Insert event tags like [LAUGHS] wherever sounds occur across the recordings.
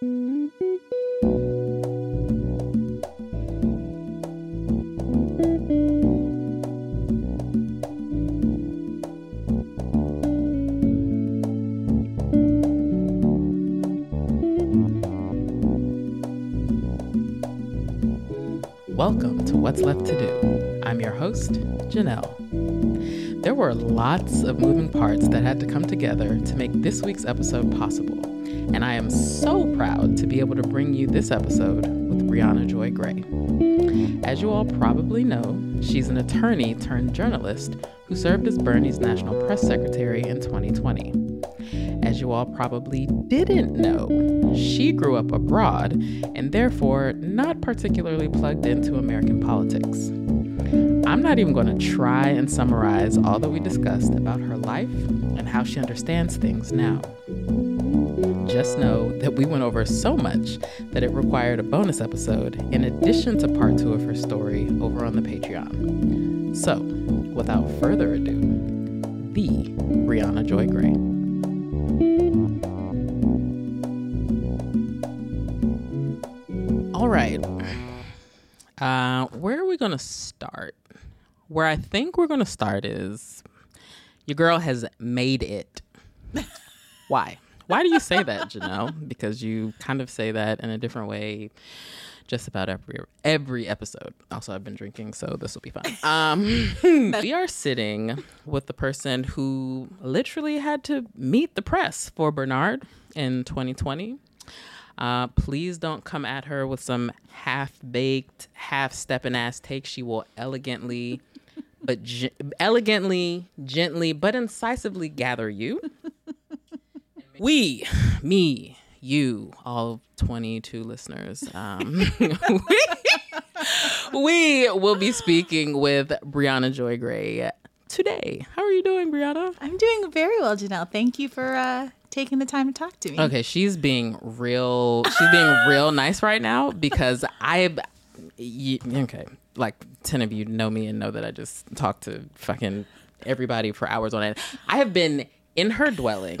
Welcome to What's Left to Do. I'm your host, Janelle. There were lots of moving parts that had to come together to make this week's episode possible, and I am so proud to be able to bring you this episode with Briahna Joy Gray. As you all probably know, she's an attorney turned journalist who served as Bernie's National Press Secretary in 2020. As you all probably didn't know, she grew up abroad and therefore not particularly plugged into American politics. I'm not even going to try and summarize all that we discussed about her life and how she understands things now. Just know that we went over so much that it required a bonus episode in addition to part two of her story over on the Patreon. So, without further ado, the Briahna Joy Gray. All right. Uh, where are we going to start? Where I think we're going to start is your girl has made it. [LAUGHS] Why? Why do you say that, Janelle? Because you kind of say that in a different way just about every every episode. Also, I've been drinking, so this will be fun. Um, [LAUGHS] we are sitting with the person who literally had to meet the press for Bernard in 2020. Uh, please don't come at her with some half baked, half stepping ass take. She will elegantly, but ge- elegantly, gently, but incisively gather you. We, me, you, all 22 listeners, um, [LAUGHS] we, we will be speaking with Briahna Joy Gray today. How are you doing, Briahna? I'm doing very well, Janelle. Thank you for uh, taking the time to talk to me. Okay, she's being real. She's being real nice right now because I. Okay, like ten of you know me and know that I just talk to fucking everybody for hours on end. I have been in her dwelling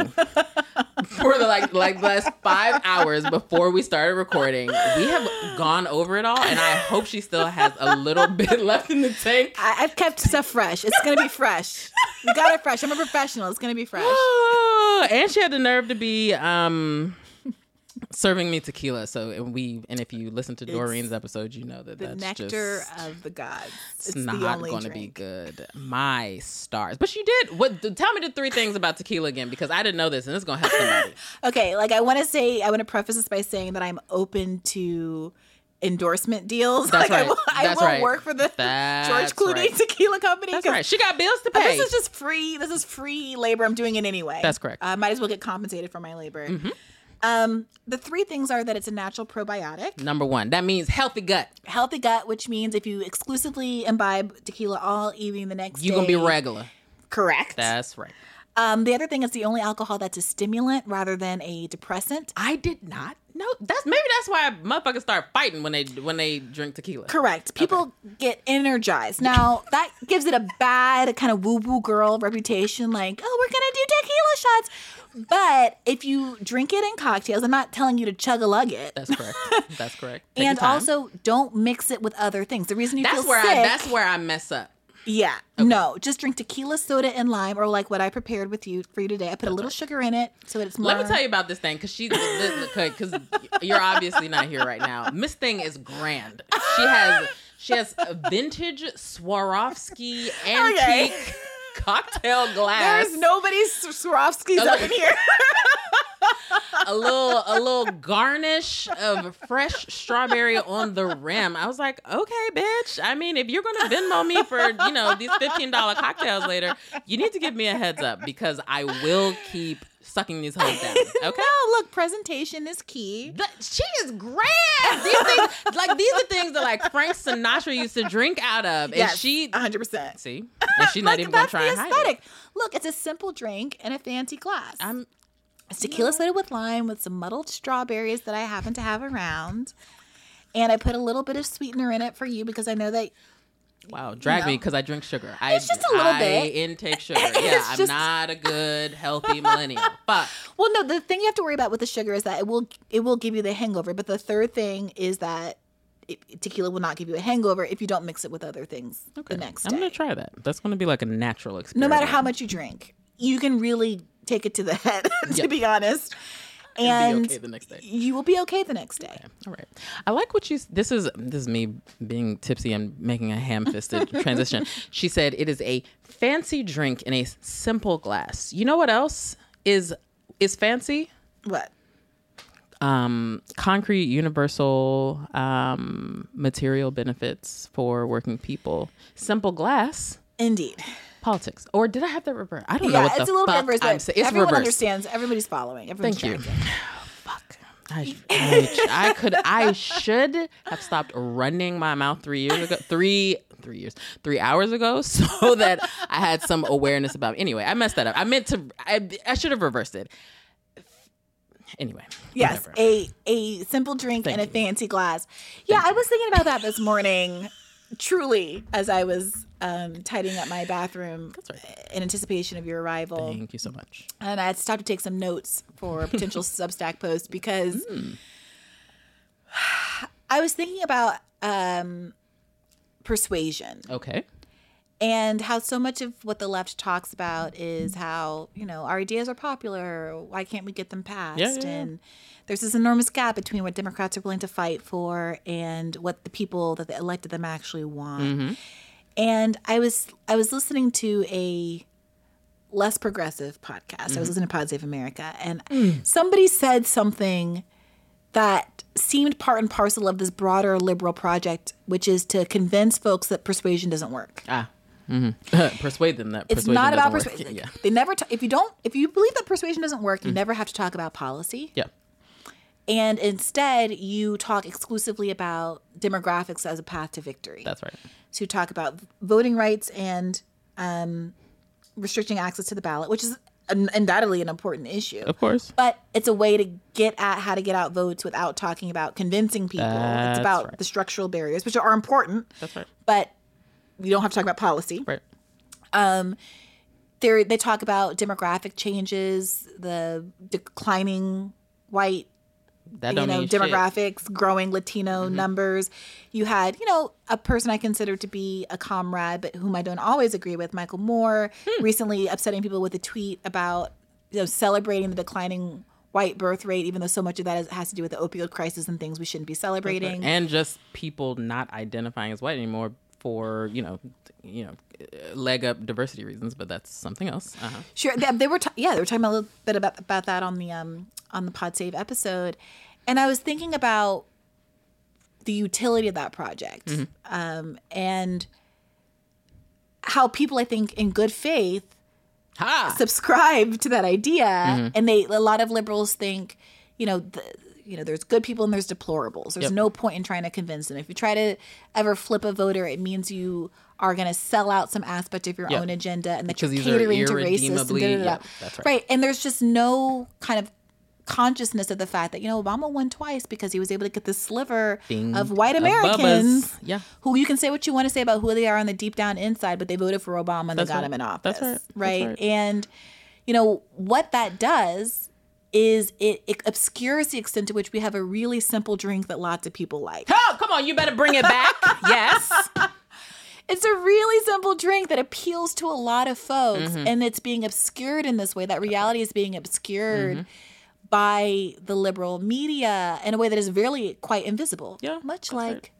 for the like like last five hours before we started recording. We have gone over it all, and I hope she still has a little [LAUGHS] bit left in the tank. I- I've kept stuff fresh. It's gonna be fresh. We got it fresh. I'm a professional. It's gonna be fresh. Oh, [GASPS] and she had the nerve to be um serving me tequila. So and we and if you listen to Doreen's episode, you know that The that's nectar just of the gods. it's, It's, not going to be good. My stars. But you did what? Tell me the three things about tequila again because I didn't know this and it's gonna help somebody. [LAUGHS] Okay, like I want to say, I want to preface this by saying that I'm open to endorsement deals. [LAUGHS] That's like I right. will, I will right. work for the That's George Clooney right. Tequila Company. That's right. She got bills to Uh, pay. This is just free. This is free labor. I'm doing it anyway. That's correct. Mm-hmm. I might as well get compensated for my labor. Um, the three things are that it's a natural probiotic, Number one. That means healthy gut. healthy gut, which means if you exclusively imbibe tequila all evening the next You day, gonna be regular. correct. That's right. Um, the other thing is the only alcohol that's a stimulant rather than a depressant. I did not know. That's maybe that's why motherfuckers start fighting when they when they drink tequila. Correct. People get energized. Now [LAUGHS] that gives it a bad kind of woo woo girl reputation, like, oh, we're gonna do tequila shots. But if you drink it in cocktails, I'm not telling you to chug a lug it. That's correct. [LAUGHS] That's correct. Take and also don't mix it with other things. The reason you that's feel where sick, I that's where I mess up. yeah, no, just drink tequila, soda, and lime, or like what I prepared with you for you today. I put a little sugar in it so it's more. Let me tell you about this thing because she because you're obviously not here right now. Miss Thing is grand. She has she has a vintage Swarovski [LAUGHS] antique Okay. Cocktail glass. There's nobody Swarovskis up in here. [LAUGHS] a little a little garnish of fresh strawberry on the rim. I was like, okay, bitch. I mean, if you're gonna Venmo me for you know these fifteen dollar cocktails later, you need to give me a heads up because I will keep sucking these hoes down. [LAUGHS] Okay. no, look, presentation is key. The, she is grand. These things, like these are things that like Frank Sinatra used to drink out of, and Yes, she 100%. see, [LAUGHS] and she's not Like, even gonna try and hide it. Look, it's a simple drink in a fancy glass. I'm it's tequila soda with lime with some muddled strawberries that I happen to have around. And I put a little bit of sweetener in it for you because I know that Wow, drag me know. because I drink sugar. I, It's just a little I bit. intake [LAUGHS] sugar. Yeah, I'm just- not a good healthy millennial. [LAUGHS] But Well, no, the thing you have to worry about with the sugar is that it will it will give you the hangover. But the third thing is that it, tequila will not give you a hangover if you don't mix it with other things the next I'm gonna try that. That's gonna be like a natural experience. no matter how much you drink, you can really take it to the [LAUGHS] head. to Yep. be honest, and and be okay the next day. you will be okay the next day. All right. I like what you. This is this is me being tipsy and making a ham-fisted [LAUGHS] transition. She said it is a fancy drink in a simple glass. You know what else is is fancy? What? Um, concrete universal um, material benefits for working people. Simple glass. Indeed. Politics. Or did I have that reverse? I don't know Yeah, what it's the a little fuck reverse, I'm saying. It's everyone reverse. understands. Everybody's following. Everyone's Thank you. [SIGHS] Fuck. I, I, I could I should have stopped running my mouth three years ago. Three three years, three hours ago, [LAUGHS] so that I had some awareness about. Anyway, I messed that up. I meant to. I, I should have reversed it. Anyway, Yes, whatever. a a simple drink Thank in a fancy glass. Yeah, I was thinking about that this morning. Truly, as I was um, tidying up my bathroom right. in anticipation of your arrival, Thank you so much. and I had stopped to take some notes for a [LAUGHS] potential Substack post because Hmm. [SIGHS] I was thinking about um, persuasion Okay. and how so much of what the left talks about is how you know our ideas are popular why can't we get them passed Yeah, yeah, yeah. and there's this enormous gap between what democrats are willing to fight for and what the people that elected them actually want Mm-hmm. and i was i was listening to a less progressive podcast i Mm-hmm. was listening to pod save america and Mm. somebody said something that seemed part and parcel of this broader liberal project which is to convince folks that persuasion doesn't work Ah. hmm [LAUGHS] Persuade them that it's not about persuasion. [LAUGHS] Yeah. They never. T- if you don't, if you believe that persuasion doesn't work, you never have to talk about policy, Yeah. And instead you talk exclusively about demographics as a path to victory. That's right. so you talk about voting rights and um, restricting access to the ballot, which is undoubtedly an important issue. Of course. But it's a way to get at how to get out votes without talking about convincing people. That's it's about right. the structural barriers, which are important, That's right. but you don't have to talk about policy. Right. they they talk about demographic changes, the declining white That you don't know mean shit. demographics, growing Latino mm-hmm. numbers. You had you know a person I consider to be a comrade, but whom I don't always agree with, Michael Moore, hmm. recently upsetting people with a tweet about you know celebrating the declining white birth rate, even though so much of that is, has to do with the opioid crisis and things we shouldn't be celebrating. and just people not identifying as white anymore for you know you know leg up diversity reasons but that's something else uh-huh. Sure, they, they were. ta- yeah, they were talking a little bit about about that on the um on the Pod Save episode, and I was thinking about the utility of that project, um, and how people I think in good faith ha subscribe to that idea, and they a lot of liberals think, you know. The, you know, there's good people and there's deplorables. There's Yep. no point in trying to convince them. If you try to ever flip a voter, it means you are going to sell out some aspect of your Yep. own agenda and that you're catering to racists. And da, da, da. yep, that's right. And there's just no kind of consciousness of the fact that, you know, Obama won twice because he was able to get this sliver Bing. of white Americans Yeah. who you can say what you want to say about who they are on the deep down inside, but they voted for Obama and That's they got right. him in office. That's right. That's right. And, you know, what that does is it, it obscures the extent to which we have a really simple drink that lots of people like. oh come on you better bring it back [LAUGHS] yes It's a really simple drink that appeals to a lot of folks, Mm-hmm. and it's being obscured in this way. That reality is being obscured Mm-hmm. by the liberal media in a way that is really quite invisible. Yeah, much like right.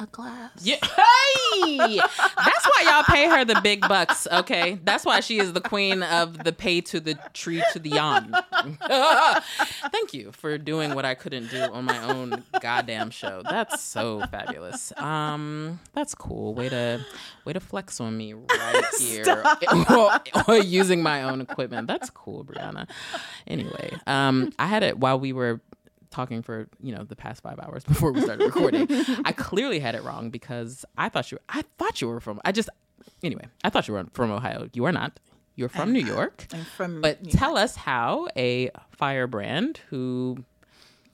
A glass. yeah. hey! That's why y'all pay her the big bucks okay? That's why she is the queen of the pay to the tree to the yawn [LAUGHS] thank you for doing what i couldn't do on my own goddamn show. That's so fabulous. Um that's cool. Way to way to flex on me right [LAUGHS] here. Or, or [LAUGHS] using my own equipment. That's cool briahna. Anyway um i had it while we were talking for you know the past five hours [LAUGHS] before we started recording. I clearly had it wrong because i thought you i thought you were from i just anyway i thought you were from ohio. You are not. You're from new york. I'm from but New tell us how a firebrand who,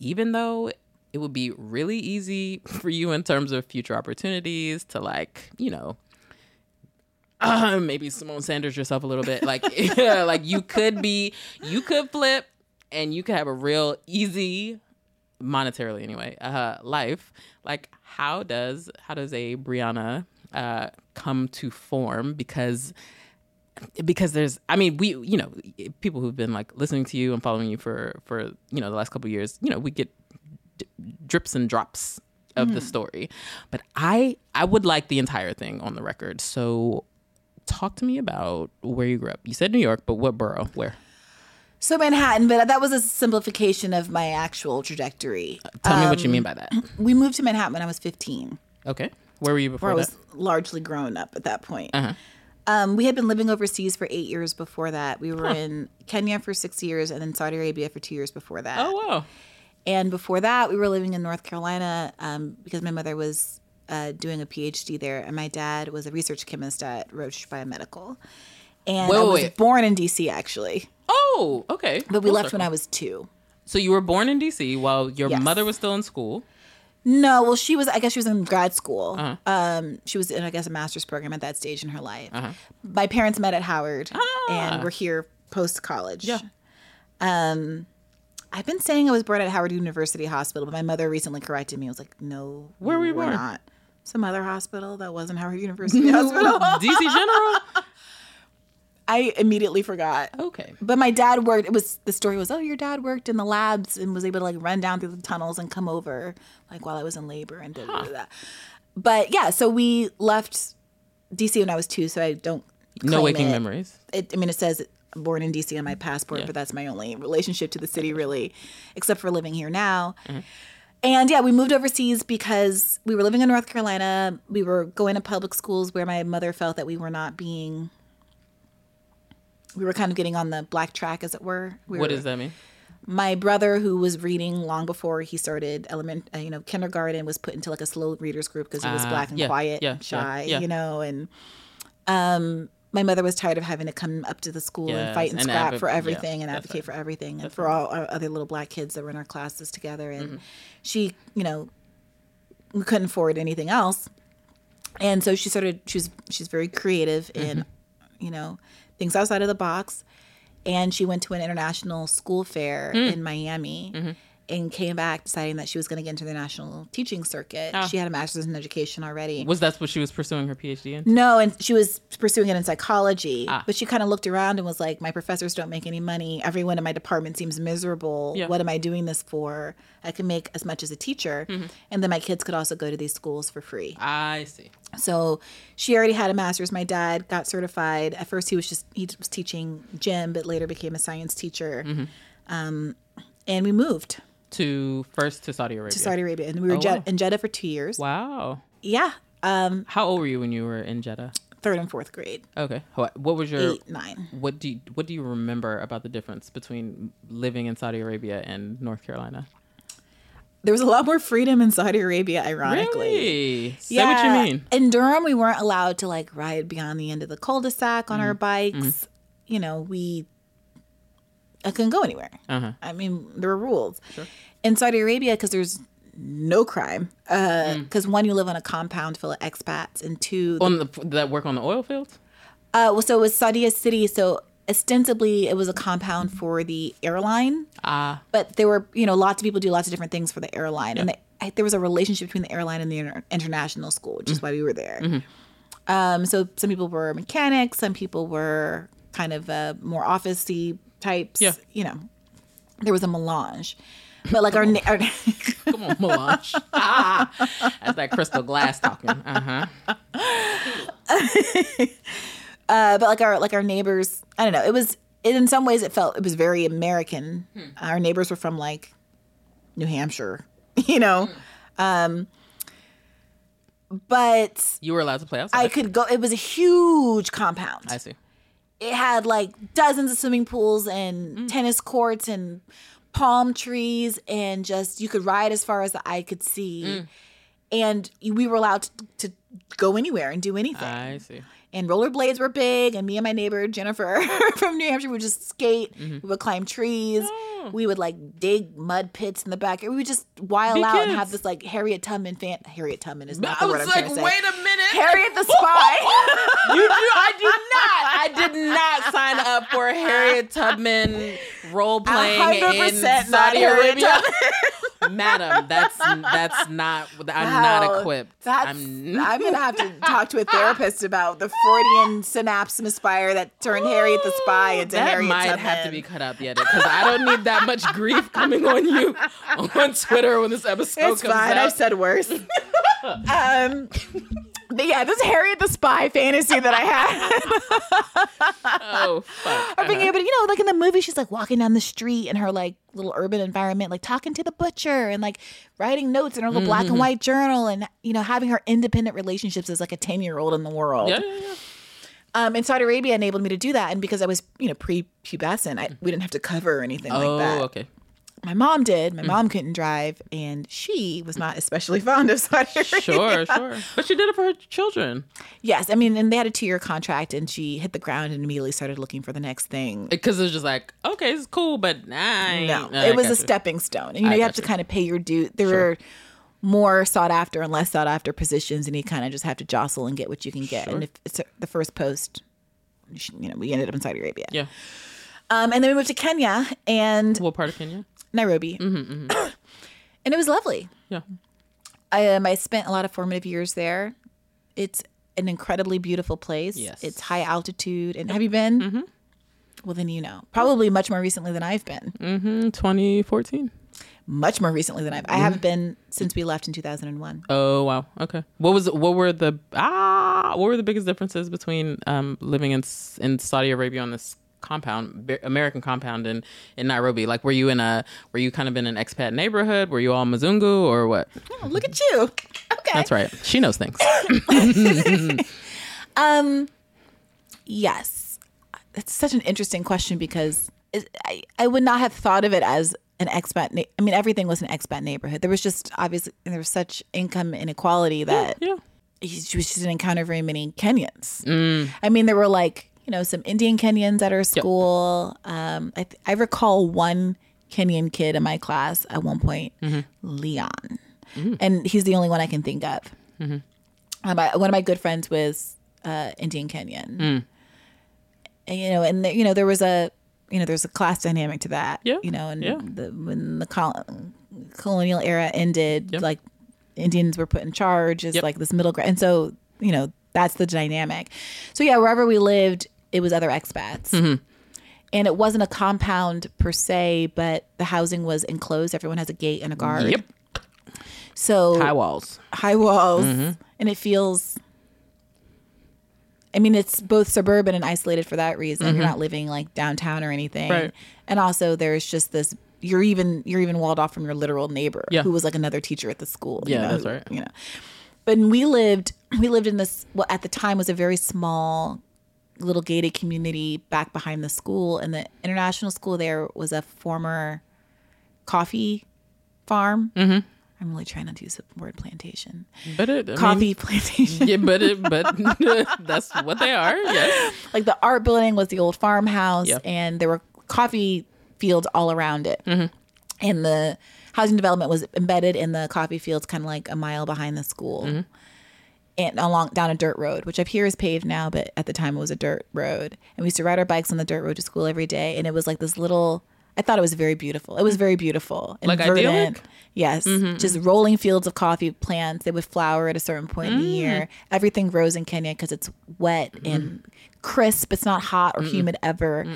even though it would be really easy [LAUGHS] for you in terms of future opportunities to like, you know, uh, [CLEARS THROAT] maybe Symone Sanders yourself a little bit. Like, yeah, [LAUGHS] like you could be, you could flip, and you could have a real easy, monetarily anyway, uh, life. Like, how does how does a Briahna uh, come to form? Because because there's i mean we you know people who've been like listening to you and following you for for you know the last couple of years you know we get d- drips and drops of the story. But i i would like the entire thing on the record. So talk to me about where you grew up. You said new york but what borough? Where So Manhattan, but that was a simplification of my actual trajectory. tell me what you mean by that [CLEARS THROAT] We moved to Manhattan when I was 15, okay where were you where before I that was largely grown up at that point. Uh-huh. Um, we had been living overseas for eight years before that. We were in Kenya for six years and then Saudi Arabia for two years before that. oh wow And before that, we were living in North Carolina um, because my mother was uh, doing a PhD there, and my dad was a research chemist at Roche Biomedical. And Wait, I wait, was wait. born in DC actually, oh okay but we Full left when. I was two. so you were born in dc while your Yes. mother was still in school No, well, she was. I guess she was in grad school. Uh-huh. Um, she was in, I guess, a master's program at that stage in her life. My parents met at Howard, and were here post college. Yeah. Um, I've been saying I was born at Howard University Hospital, but my mother recently corrected me. I was like, "No, Where were you born? Not some other hospital that wasn't Howard University [LAUGHS] Hospital." dc general [LAUGHS] [LAUGHS] I immediately forgot. okay But my dad worked. It was the story was, oh, your dad worked in the labs and was able to like run down through the tunnels and come over like while I was in labor and da da. da. But yeah, so we left DC when I was two, so I don't. no waking it. memories It, I mean, it says born in DC on my passport, Yeah. but that's my only relationship to the city really, except for living here now. Mm-hmm. And yeah, we moved overseas because we were living in North Carolina. We were going to public schools where my mother felt that we were not being. We were kind of getting on the black track, as it were. We what were, does that mean my brother who was reading long before he started element uh, you know kindergarten was put into like a slow readers group because he was Ah, black and yeah, quiet yeah, and shy yeah, you know and um my mother was tired of having to come up to the school and fight and and scrap advo- for everything and advocate right. for everything and for all our other little black kids that were in our classes together and Mm-hmm. she you know we couldn't afford anything else and so she started she was she's very creative in Mm-hmm. you know things outside of the box and she went to an international school fair Hmm. in Miami Mm-hmm. And came back deciding that she was going to get into the national teaching circuit. Ah. She had a master's in education already. was that what she was pursuing her phd in No, and she was pursuing it in psychology, Ah. but she kind of looked around and was like, "My professors don't make any money. Everyone in my department seems miserable. Yeah. What am I doing this for? I can make as much as a teacher, Mm-hmm. and then my kids could also go to these schools for free." i see So she already had a master's. My dad got certified. At first, he was just he was teaching gym, but later became a science teacher. Mm-hmm. Um, and we moved to first to Saudi Arabia. to Saudi Arabia, and we were Oh, Jed- wow. in Jeddah for two years. Wow. Yeah, um, How old were you when you were in Jeddah? third and fourth grade, Okay. What, what was your eight, nine. what do you, what do you remember about the difference between living in Saudi Arabia and North Carolina? There was a lot more freedom in Saudi Arabia, ironically. Really? Say what you mean. In Durham, we weren't allowed to like ride beyond the end of the cul-de-sac on Mm-hmm. our bikes. You know, we I couldn't go anywhere. Uh-huh. I mean, there were rules. In Saudi Arabia, because there's no crime, Mm. because one, you live on a compound full of expats, and two, On the that work on the oil fields? uh, well, so it was Saudia City, so ostensibly it was a compound for the airline, Ah, but there were, you know, lots of people do lots of different things for the airline, and they, I, there was a relationship between the airline and the inter- international school, which is why we were there. Um, so some people were mechanics, some people were kind of uh, more officey types. Yeah. You know, there was a melange. But like our, na- our [LAUGHS] come on, Melange. ah, [LAUGHS] that's that crystal glass talking. Uh huh. [LAUGHS] uh, but like our like our neighbors, I don't know. It was in some ways it felt it was very American. Our neighbors were from like New Hampshire, you know. Um, but You were allowed to play outside. I could go. It was a huge compound. I see. It had like dozens of swimming pools and Mm. tennis courts and palm trees and just you could ride as far as the eye could see Mm. and we were allowed to, to go anywhere and do anything I see. And rollerblades were big. And me and my neighbor Jennifer [LAUGHS] from New Hampshire would just skate. Mm-hmm. We would climb trees. Oh. We would like dig mud pits in the back. We would just wild Be out and have this like Harriet Tubman fan. Harriet Tubman is not I the word was I'm like, trying to say. wait a minute. Harriet the [LAUGHS] Spy. you do. I do not. I did not sign up for Harriet Tubman role playing in 100% not Saudi Arabia. [LAUGHS] Madam, that's that's not. I'm Wow, not equipped. I'm. I'm, gonna have to talk to a therapist about the Freudian synapse misfire that turned Harriet the Spy into that Harriet might Tubman. have to be cut the edit because I don't need that much grief coming on you [LAUGHS] on Twitter when this episode It's comes fine. out. I've said worse. [LAUGHS] um, but yeah, this Harriet the Spy fantasy that I had. oh fuck. Or being able to, you know, like in the movie, she's like walking down the street in her like little urban environment, like talking to the butcher and like writing notes in her little black Mm-hmm. and white journal and, you know, having her independent relationships as like a 10 year old in the world. Yeah, yeah, yeah. Um, and Saudi Arabia enabled me to do that. And because I was, you know, pre-pubescent, I, we didn't have to cover or anything Oh, like that. okay. My mom did. My Mm. mom couldn't drive, and she was not especially fond of [LAUGHS] Saudi Arabia. Sure, sure. But she did it for her children Yes, I mean, and they had a two-year contract, and she hit the ground and immediately started looking for the next thing. because it was just like, okay, it's cool, but nah, No, it was a gotcha. stepping stone, and you know I you have to kind of pay your due. There were more sought after and less sought after positions, and you kind of just have to jostle and get what you can get. And if it's the first post, you know, we ended up in Saudi Arabia. Yeah. Um, and then we moved to Kenya and What part of Kenya? Nairobi, Mm-hmm, and it was lovely. Yeah. I, um, I spent a lot of formative years there. It's an incredibly beautiful place. Yes. It's high altitude. And have you been? Mm-hmm. Well, then you know. Probably much more recently than I've been. Mm-hmm. 2014. Much more recently than I've. I haven't been since we left in 2001. Oh wow. Okay. What was what were the ah what were the biggest differences between um living in in Saudi Arabia on this compound American compound in in Nairobi? Like were you in a were you kind of in an expat neighborhood? Were you all Mzungu or what? Oh, look at you. Okay. That's right. She knows things. [LAUGHS] Um, yes, it's such an interesting question because it, I I would not have thought of it as an expat. Na- I mean, everything was an expat neighborhood. There was just obviously there was such income inequality that yeah. she was- she didn't encounter very many Kenyans. I mean, there were like you know some Indian Kenyans at our school. Um, I th- I recall one Kenyan kid in my class at one point, Leon, and he's the only one I can think of. Um, I- one of my good friends was uh, Indian Kenyan, and, you know, and there, you know there was a you know there's a class dynamic to that. Yeah, you know, and yeah. the when the col- colonial era ended, Yep. like Indians were put in charge as Yep. like this middle ground, and so you know that's the dynamic. So yeah, wherever we lived, it was other expats. Mm-hmm. And it wasn't a compound per se, but the housing was enclosed. Everyone has a gate and a guard. Yep. So High walls. high walls Mm-hmm. and it feels i mean it's both suburban and isolated for that reason you're not living like downtown or anything Mm-hmm. Right. and also there's just this you're even you're even walled off from your literal neighbor Yeah. who was like another teacher at the school you Yeah, know, that's right. you know but we lived we lived in this what at the time was a very small little gated community back behind the school and the international school there was a former coffee farm mm-hmm. i'm really trying not to use the word plantation But it I mean, coffee plantation. yeah, but it but [LAUGHS] [LAUGHS] that's what they are. Yes. like the art building was the old farmhouse, Yeah. and there were coffee fields all around it. Mm-hmm. And the housing development was embedded in the coffee fields, kind of like a mile behind the school, Mm-hmm. And along down a dirt road, which up here is paved now, but at the time it was a dirt road. And we used to ride our bikes on the dirt road to school every day, and it was like this little. I thought it was very beautiful. It was very beautiful. and Like verdant. idyllic? Mm-hmm, Yes, just rolling fields of coffee plants. They would flower at a certain point in the Mm. year. Everything grows in Kenya because it's wet Mm-hmm. and crisp. It's not hot or humid ever.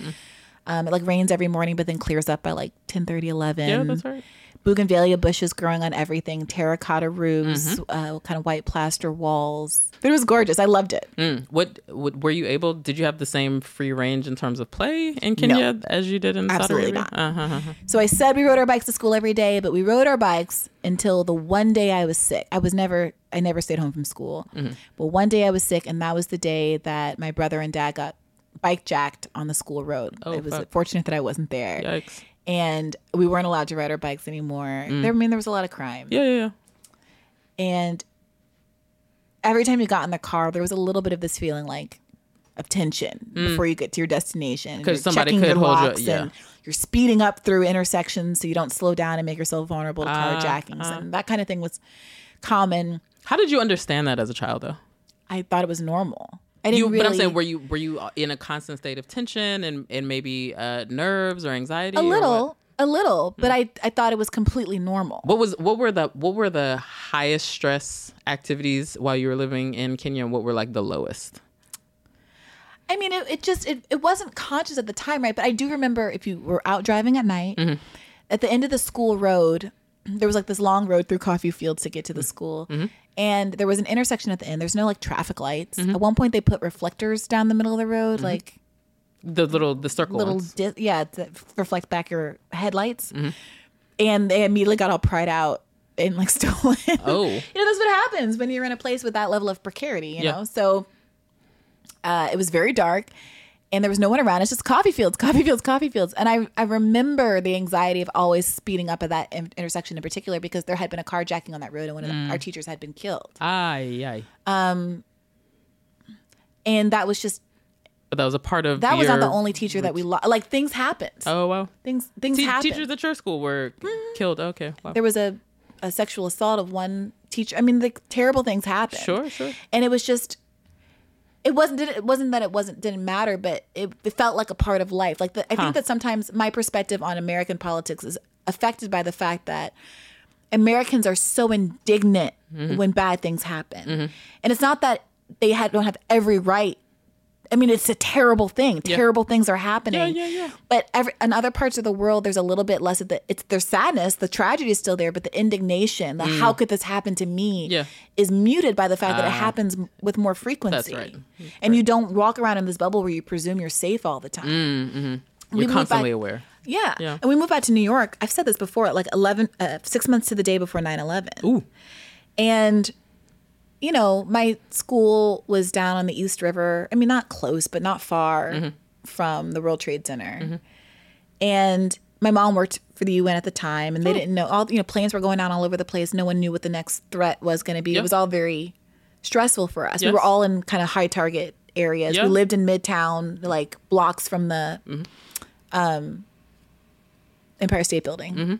Um, it like rains every morning, but then clears up by like 10, 30, 11. Yeah, that's right. Bougainvillea bushes growing on everything, terracotta roofs, Mm-hmm. uh, kind of white plaster walls. But it was gorgeous. I loved it. Mm. What, what were you able? Did you have the same free range in terms of play in Kenya as you did in Absolutely Saudi Arabia? not. Uh-huh, uh-huh. So I said we rode our bikes to school every day, but we rode our bikes until the one day I was sick. I was never, I never stayed home from school. Mm-hmm. But one day I was sick, and that was the day that my brother and dad got bike jacked on the school road. Oh, it was fuck. fortunate that I wasn't there. Yikes. And we weren't allowed to ride our bikes anymore. There, I mean, there was a lot of crime. Yeah, yeah, yeah. And every time you got in the car, there was a little bit of this feeling like of tension before you get to your destination. and 'Cause you're somebody could your hold you- yeah. and you're speeding up through intersections so you don't slow down and make yourself vulnerable to Ah, carjackings. ah. And that kind of thing was common. How did you understand that as a child, though? I thought it was normal. I didn't You, really. but I'm saying, were you were you in a constant state of tension and and maybe uh, nerves or anxiety? a little, a little, but I I thought it was completely normal. What was what were the what were the highest stress activities while you were living in Kenya, and what were like the lowest? I mean, it, it just it, it wasn't conscious at the time, right? But I do remember if you were out driving at night, Mm-hmm. at the end of the school road, there was like this long road through coffee fields to get to the Mm-hmm. And there was an intersection at the end. There's no like traffic lights. Mm-hmm. At one point, they put reflectors down the middle of the road, like The little the circle little, di- yeah, to reflect back your headlights. Mm-hmm. And they immediately got all pried out and like [LAUGHS] stolen. Oh. you know, that's what happens when you're in a place with that level of precarity, you Yeah. know? So uh, it was very dark and there was no one around. It's just coffee fields, coffee fields, coffee fields. And I, I remember the anxiety of always speeding up at that in- intersection in particular because there had been a carjacking on that road and one of the, Mm. our teachers had been killed. Aye, aye. Um, and that was just, But that was a part of that was not the only teacher that we lost. Like things happened. Oh wow. Things, things Te- happened. teachers at your school were killed. Okay. Wow. there was a, a sexual assault of one teacher. I mean, the terrible things happened. Sure, sure. And it was just, it wasn't. It wasn't that it wasn't didn't matter, but it, it felt like a part of life. Like the, I Huh. think that sometimes my perspective on American politics is affected by the fact that Americans are so indignant Mm-hmm. when bad things happen, and it's not that they had, don't have every right. I mean, it's a terrible thing. Terrible things are happening. Yeah, yeah, yeah. But every, in other parts of the world, there's a little bit less of the. It's their sadness, the tragedy is still there, but the indignation, the how could this happen to me, Mm. Yeah. is muted by the fact that it Ah. happens with more frequency. That's right. And you don't walk around in this bubble where you presume you're safe all the time. You're moved constantly back- aware. Yeah. Yeah. And we moved back to New York. I've said this before, like 11, uh, six months to the day before 9 11. Ooh. And, you know, my school was down on the East River. I mean, not close, but not far Mm-hmm. from the World Trade Center. And my mom worked for the UN at the time, and they didn't know all, you know, planes were going down all over the place. No one knew what the next threat was going to be. Yeah. It was all very stressful for us. We were all in kind of high target areas. Yeah. We lived in Midtown, like blocks from the um, Empire State Building.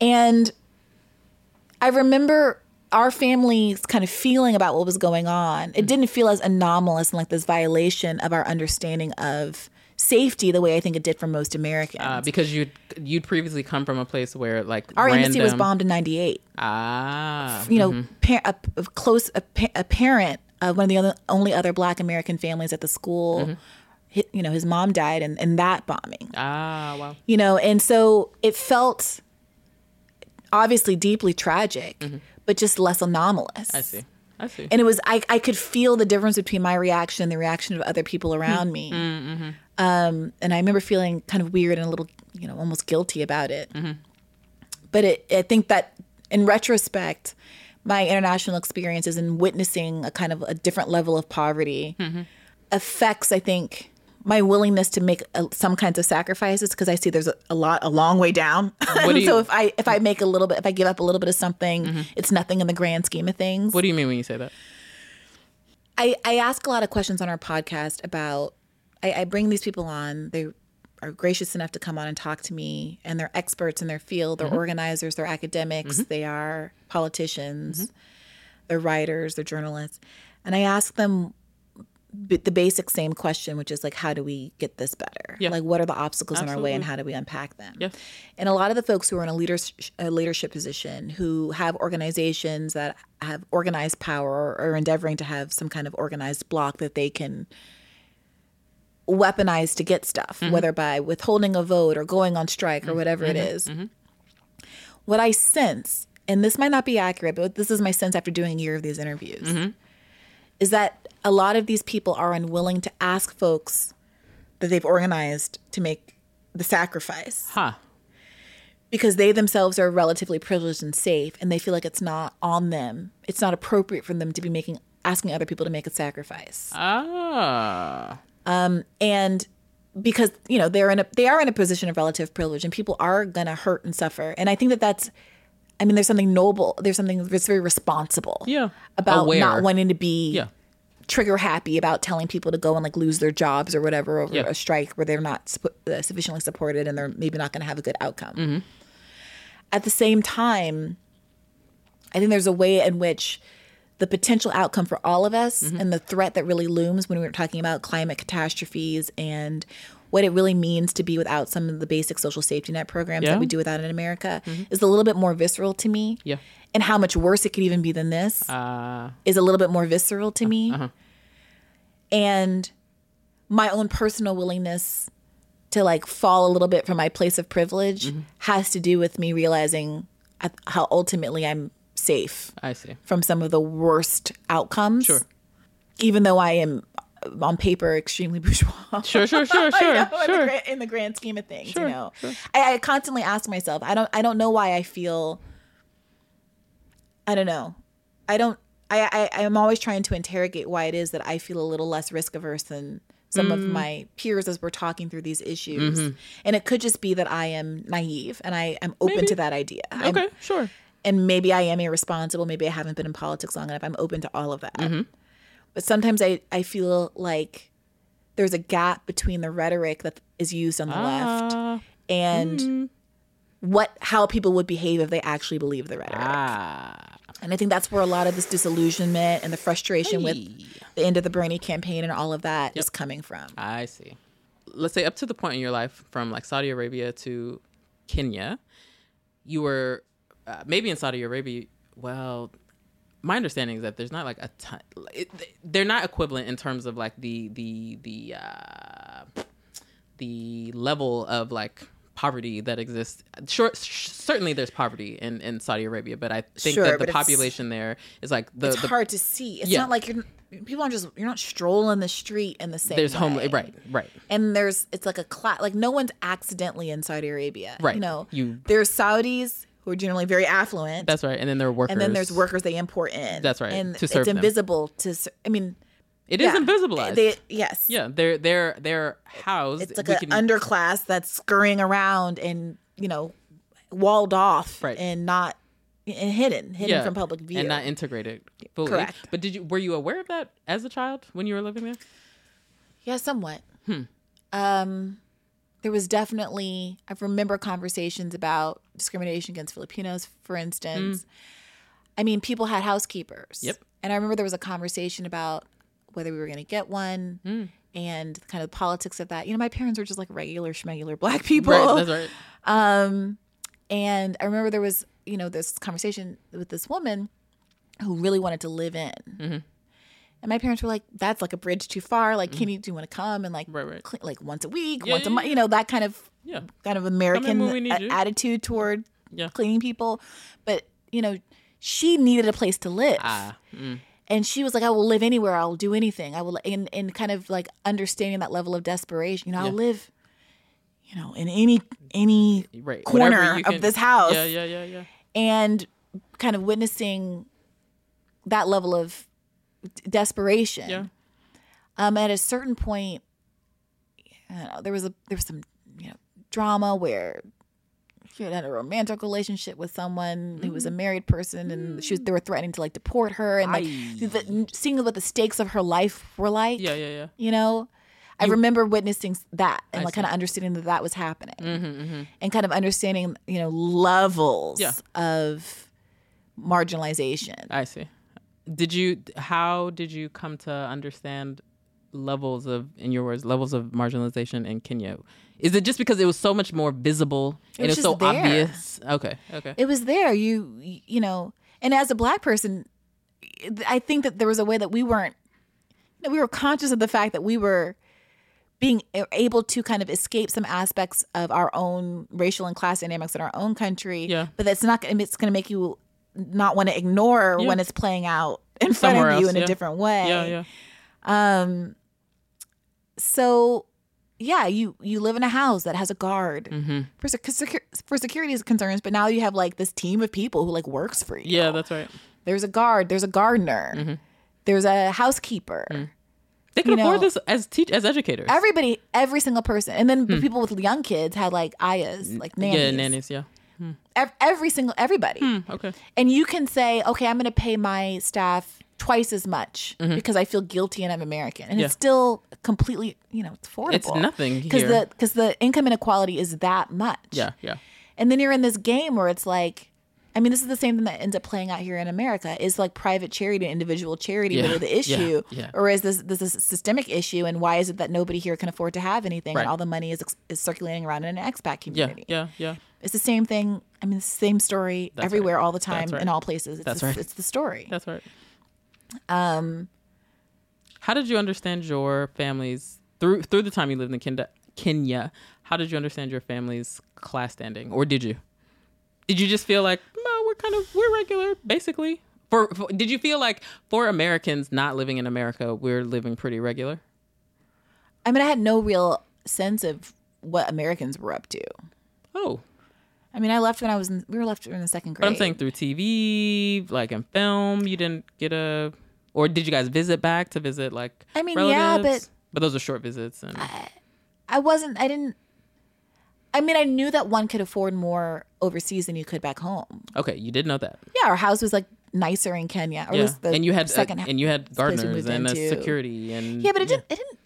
And I remember our family's kind of feeling about what was going on. It didn't feel as anomalous and like this violation of our understanding of safety the way I think it did for most Americans. Uh, because you'd you'd previously come from a place where like our random, embassy was bombed in 98. Ah. You know, par- a, a close a, a parent of one of the other, only other black American families at the school, hi- you know, his mom died in, in that bombing. Ah. Wow. you know and so it felt obviously deeply tragic but just less anomalous. I see. I see. and it was I, I could feel the difference between my reaction and the reaction of other people Hmm. around me Mm-hmm. um, and i remember feeling kind of weird and a little you know almost guilty about it Mm-hmm. but it, i think that in retrospect my international experiences and witnessing a kind of a different level of poverty Mm-hmm. affects i think my willingness to make uh, some kinds of sacrifices because i see there's a, a lot a long way down. Do [LAUGHS] so if i if i make a little bit if i give up a little bit of something mm-hmm. it's nothing in the grand scheme of things. What do you mean when you say that? I, I ask a lot of questions on our podcast about I, I bring these people on. They are gracious enough to come on and talk to me and they're experts in their field. They're mm-hmm. organizers they're academics mm-hmm. they are politicians they're writers they're journalists. And i ask them b- the basic same question which is like how do we get this better? Yeah. like what are the obstacles in our way and how do we unpack them? Yeah. and a lot of the folks who are in a leadership, a leadership position who have organizations that have organized power or are endeavoring to have some kind of organized block that they can weaponize to get stuff, mm-hmm. whether by withholding a vote or going on strike or mm-hmm. whatever it mm-hmm. is. What I sense, and this might not be accurate, but this is my sense after doing a year of these interviews, is that a lot of these people are unwilling to ask folks that they've organized to make the sacrifice Huh. because they themselves are relatively privileged and safe and they feel like it's not on them it's not appropriate for them to be making asking other people to make a sacrifice Ah. and because you know they're in a they are in a position of relative privilege and people are gonna hurt and suffer and i think that that's i mean there's something noble there's something that's very responsible Yeah. about Aware. not wanting to be Yeah. Trigger happy about telling people to go and like lose their jobs or whatever over Yeah. a strike where they're not sp- uh, sufficiently supported and they're maybe not going to have a good outcome. Mm-hmm. At the same time, I think there's a way in which the potential outcome for all of us Mm-hmm. and the threat that really looms when we were talking about climate catastrophes and what it really means to be without some of the basic social safety net programs Yeah. Mm-hmm. that we do without in America is a little bit more visceral to me. Yeah. And how much worse it could even be than this Uh, is a little bit more visceral to me. And my own personal willingness to like fall a little bit from my place of privilege has to do with me realizing how ultimately I'm safe I see. from some of the worst outcomes. Sure. Even though I am uh, on paper extremely [LAUGHS] bourgeois. Sure, sure, sure, [LAUGHS] sure, know, in, the grand, in the grand scheme of things, Sure, you know, sure. I, I constantly ask myself, I don't, I don't know why I feel. I don't know. I don't. I, I, I'm always trying to interrogate why it is that I feel a little less risk averse than some Mm. of my peers as we're talking through these issues. And it could just be that I am naive and I am open Mm-hmm. Maybe. to that idea. I'm- Okay, sure. and maybe I am irresponsible. Maybe I haven't been in politics long enough. I'm open to all of that. Mm-hmm. But sometimes I, I feel like there's a gap between the rhetoric that is used on the left Ah, and what how people would behave if they actually believe the rhetoric. ah. And I think that's where a lot of this disillusionment and the frustration with the end of the Bernie campaign and all of that is coming from. I see. Let's say up to the point in your life from like Saudi Arabia to Kenya, you were uh, maybe in Saudi Arabia. Well, my understanding is that there's not like a ton. It, they're not equivalent in terms of like the the the uh, the level of like poverty that exists. Sure, sh- certainly there's poverty in in Saudi Arabia, but I think Sure, that the population there is like the, It's the hard to see. It's Yeah. not like you're people aren't just you're not strolling the street in the same there's way. home right right and there's it's like a class like no one's accidentally in Saudi Arabia. Right. You know, You- there's Saudis who are generally very affluent, that's right, and then there are workers, and then there's workers they import in. That's right, And to it's serve them. invisible to. I mean, It is yeah. invisibilized. They, yes. Yeah, they're they're they're housed. It's like We an can- underclass that's scurrying around and you know walled off Right. and not and hidden, hidden yeah, from public view. and not integrated fully. Correct. But did you were you aware of that as a child when you were living there? Yeah, somewhat. Hmm. Um, there was definitely I remember conversations about discrimination against Filipinos, for instance. I mean, people had housekeepers. Yep. And I remember there was a conversation about whether we were going to get one Hmm. and kind of the politics of that. You know, my parents were just like regular schmegular black [LAUGHS] people. Right, that's right. Um, and I remember there was, you know, this conversation with this woman who really wanted to live in. Mm-hmm. And my parents were like, "That's like a bridge too far. Like, can you do you want to come and like, Right, right. clean, like once a week, Yeah, once a month? yeah. You know, that kind of Yeah, kind of American when we need a- attitude toward Yeah. cleaning people. But you know, she needed a place to live, ah, mm, and she was like, "I will live anywhere. I'll do anything. I will." And and kind of like understanding that level of desperation. You know, I'll live. You know, in any any right. corner of this house Yeah, yeah, yeah, yeah. and kind of witnessing that level of desperation. Yeah. Um, at a certain point, know, there was a there was some you know drama where she had had a romantic relationship with someone who was a married person, and she was, they were threatening to like deport her, and like the, seeing what the stakes of her life were like. Yeah, yeah, yeah. You know, I remember witnessing that and I like kind of understanding that that was happening Mm-hmm, mm-hmm. and kind of understanding, you know, levels Yeah. of marginalization. I see. Did you? How did you come to understand levels of, in your words, levels of marginalization in Kenya? Is it just because it was so much more visible It and was it's so there. obvious? Okay, okay. It was there. You, you know, and as a black person, I think that there was a way that we weren't, that we were conscious of the fact that we were being able to kind of escape some aspects of our own racial and class dynamics in our own country. Yeah. But that's not, it's going to make you not want to ignore Yeah. when it's playing out in front Somewhere of you else, in a different way. yeah, yeah. Um, so yeah, you you live in a house that has a guard Mm-hmm. for sec- secu- for security concerns, but now you have like this team of people who like works for you. Yeah, that's right. there's a guard, there's a gardener, there's a housekeeper. They can You afford know, this as teach as educators. Everybody, every single person, and then the people with young kids had like ayahs, like nannies. Hmm. Yeah, nannies. Yeah. Ev- every single everybody. Hmm, okay. And you can say, okay, I'm going to pay my staff twice as much because I feel guilty and I'm American, and Mm-hmm. Yeah. it's still completely, you know, it's affordable. It's nothing because the because the income inequality is that much. Yeah, yeah. and then you're in this game where it's like. I mean, this is the same thing that ends up playing out here in America is like private charity, and individual charity, Yeah, really the issue, yeah. or is this this is a systemic issue? And why is it that nobody here can afford to have anything, Right. and all the money is is circulating around in an expat Yeah, community? yeah, yeah. It's the same thing. I mean, the same story That's everywhere, right. all the time, right. in all places. It's That's the, right. It's the story. That's right. Um, how did you understand your family's through through the time you lived in Kenya? Kenya, how did you understand your family's class standing, or did you? Did you just feel like, no, we're kind of we're regular, basically? For, for did you feel like for Americans not living in America, we're living pretty regular? I mean, I had no real sense of what Americans were up to. Oh, I mean, I left when I was in, we were left in the second grade. but I'm saying through TV, like in film, you didn't get a, or did you guys visit back to visit like? I mean, yeah, but- but those are short visits, and I wasn't, I didn't, I mean, I knew that one could afford more overseas than you could back home. okay, you did know that. Yeah, our house was like nicer in Kenya. Or Yeah, least the and you had second uh, ha- and you had gardeners and a into. security and Yeah, but it didn't, it didn't,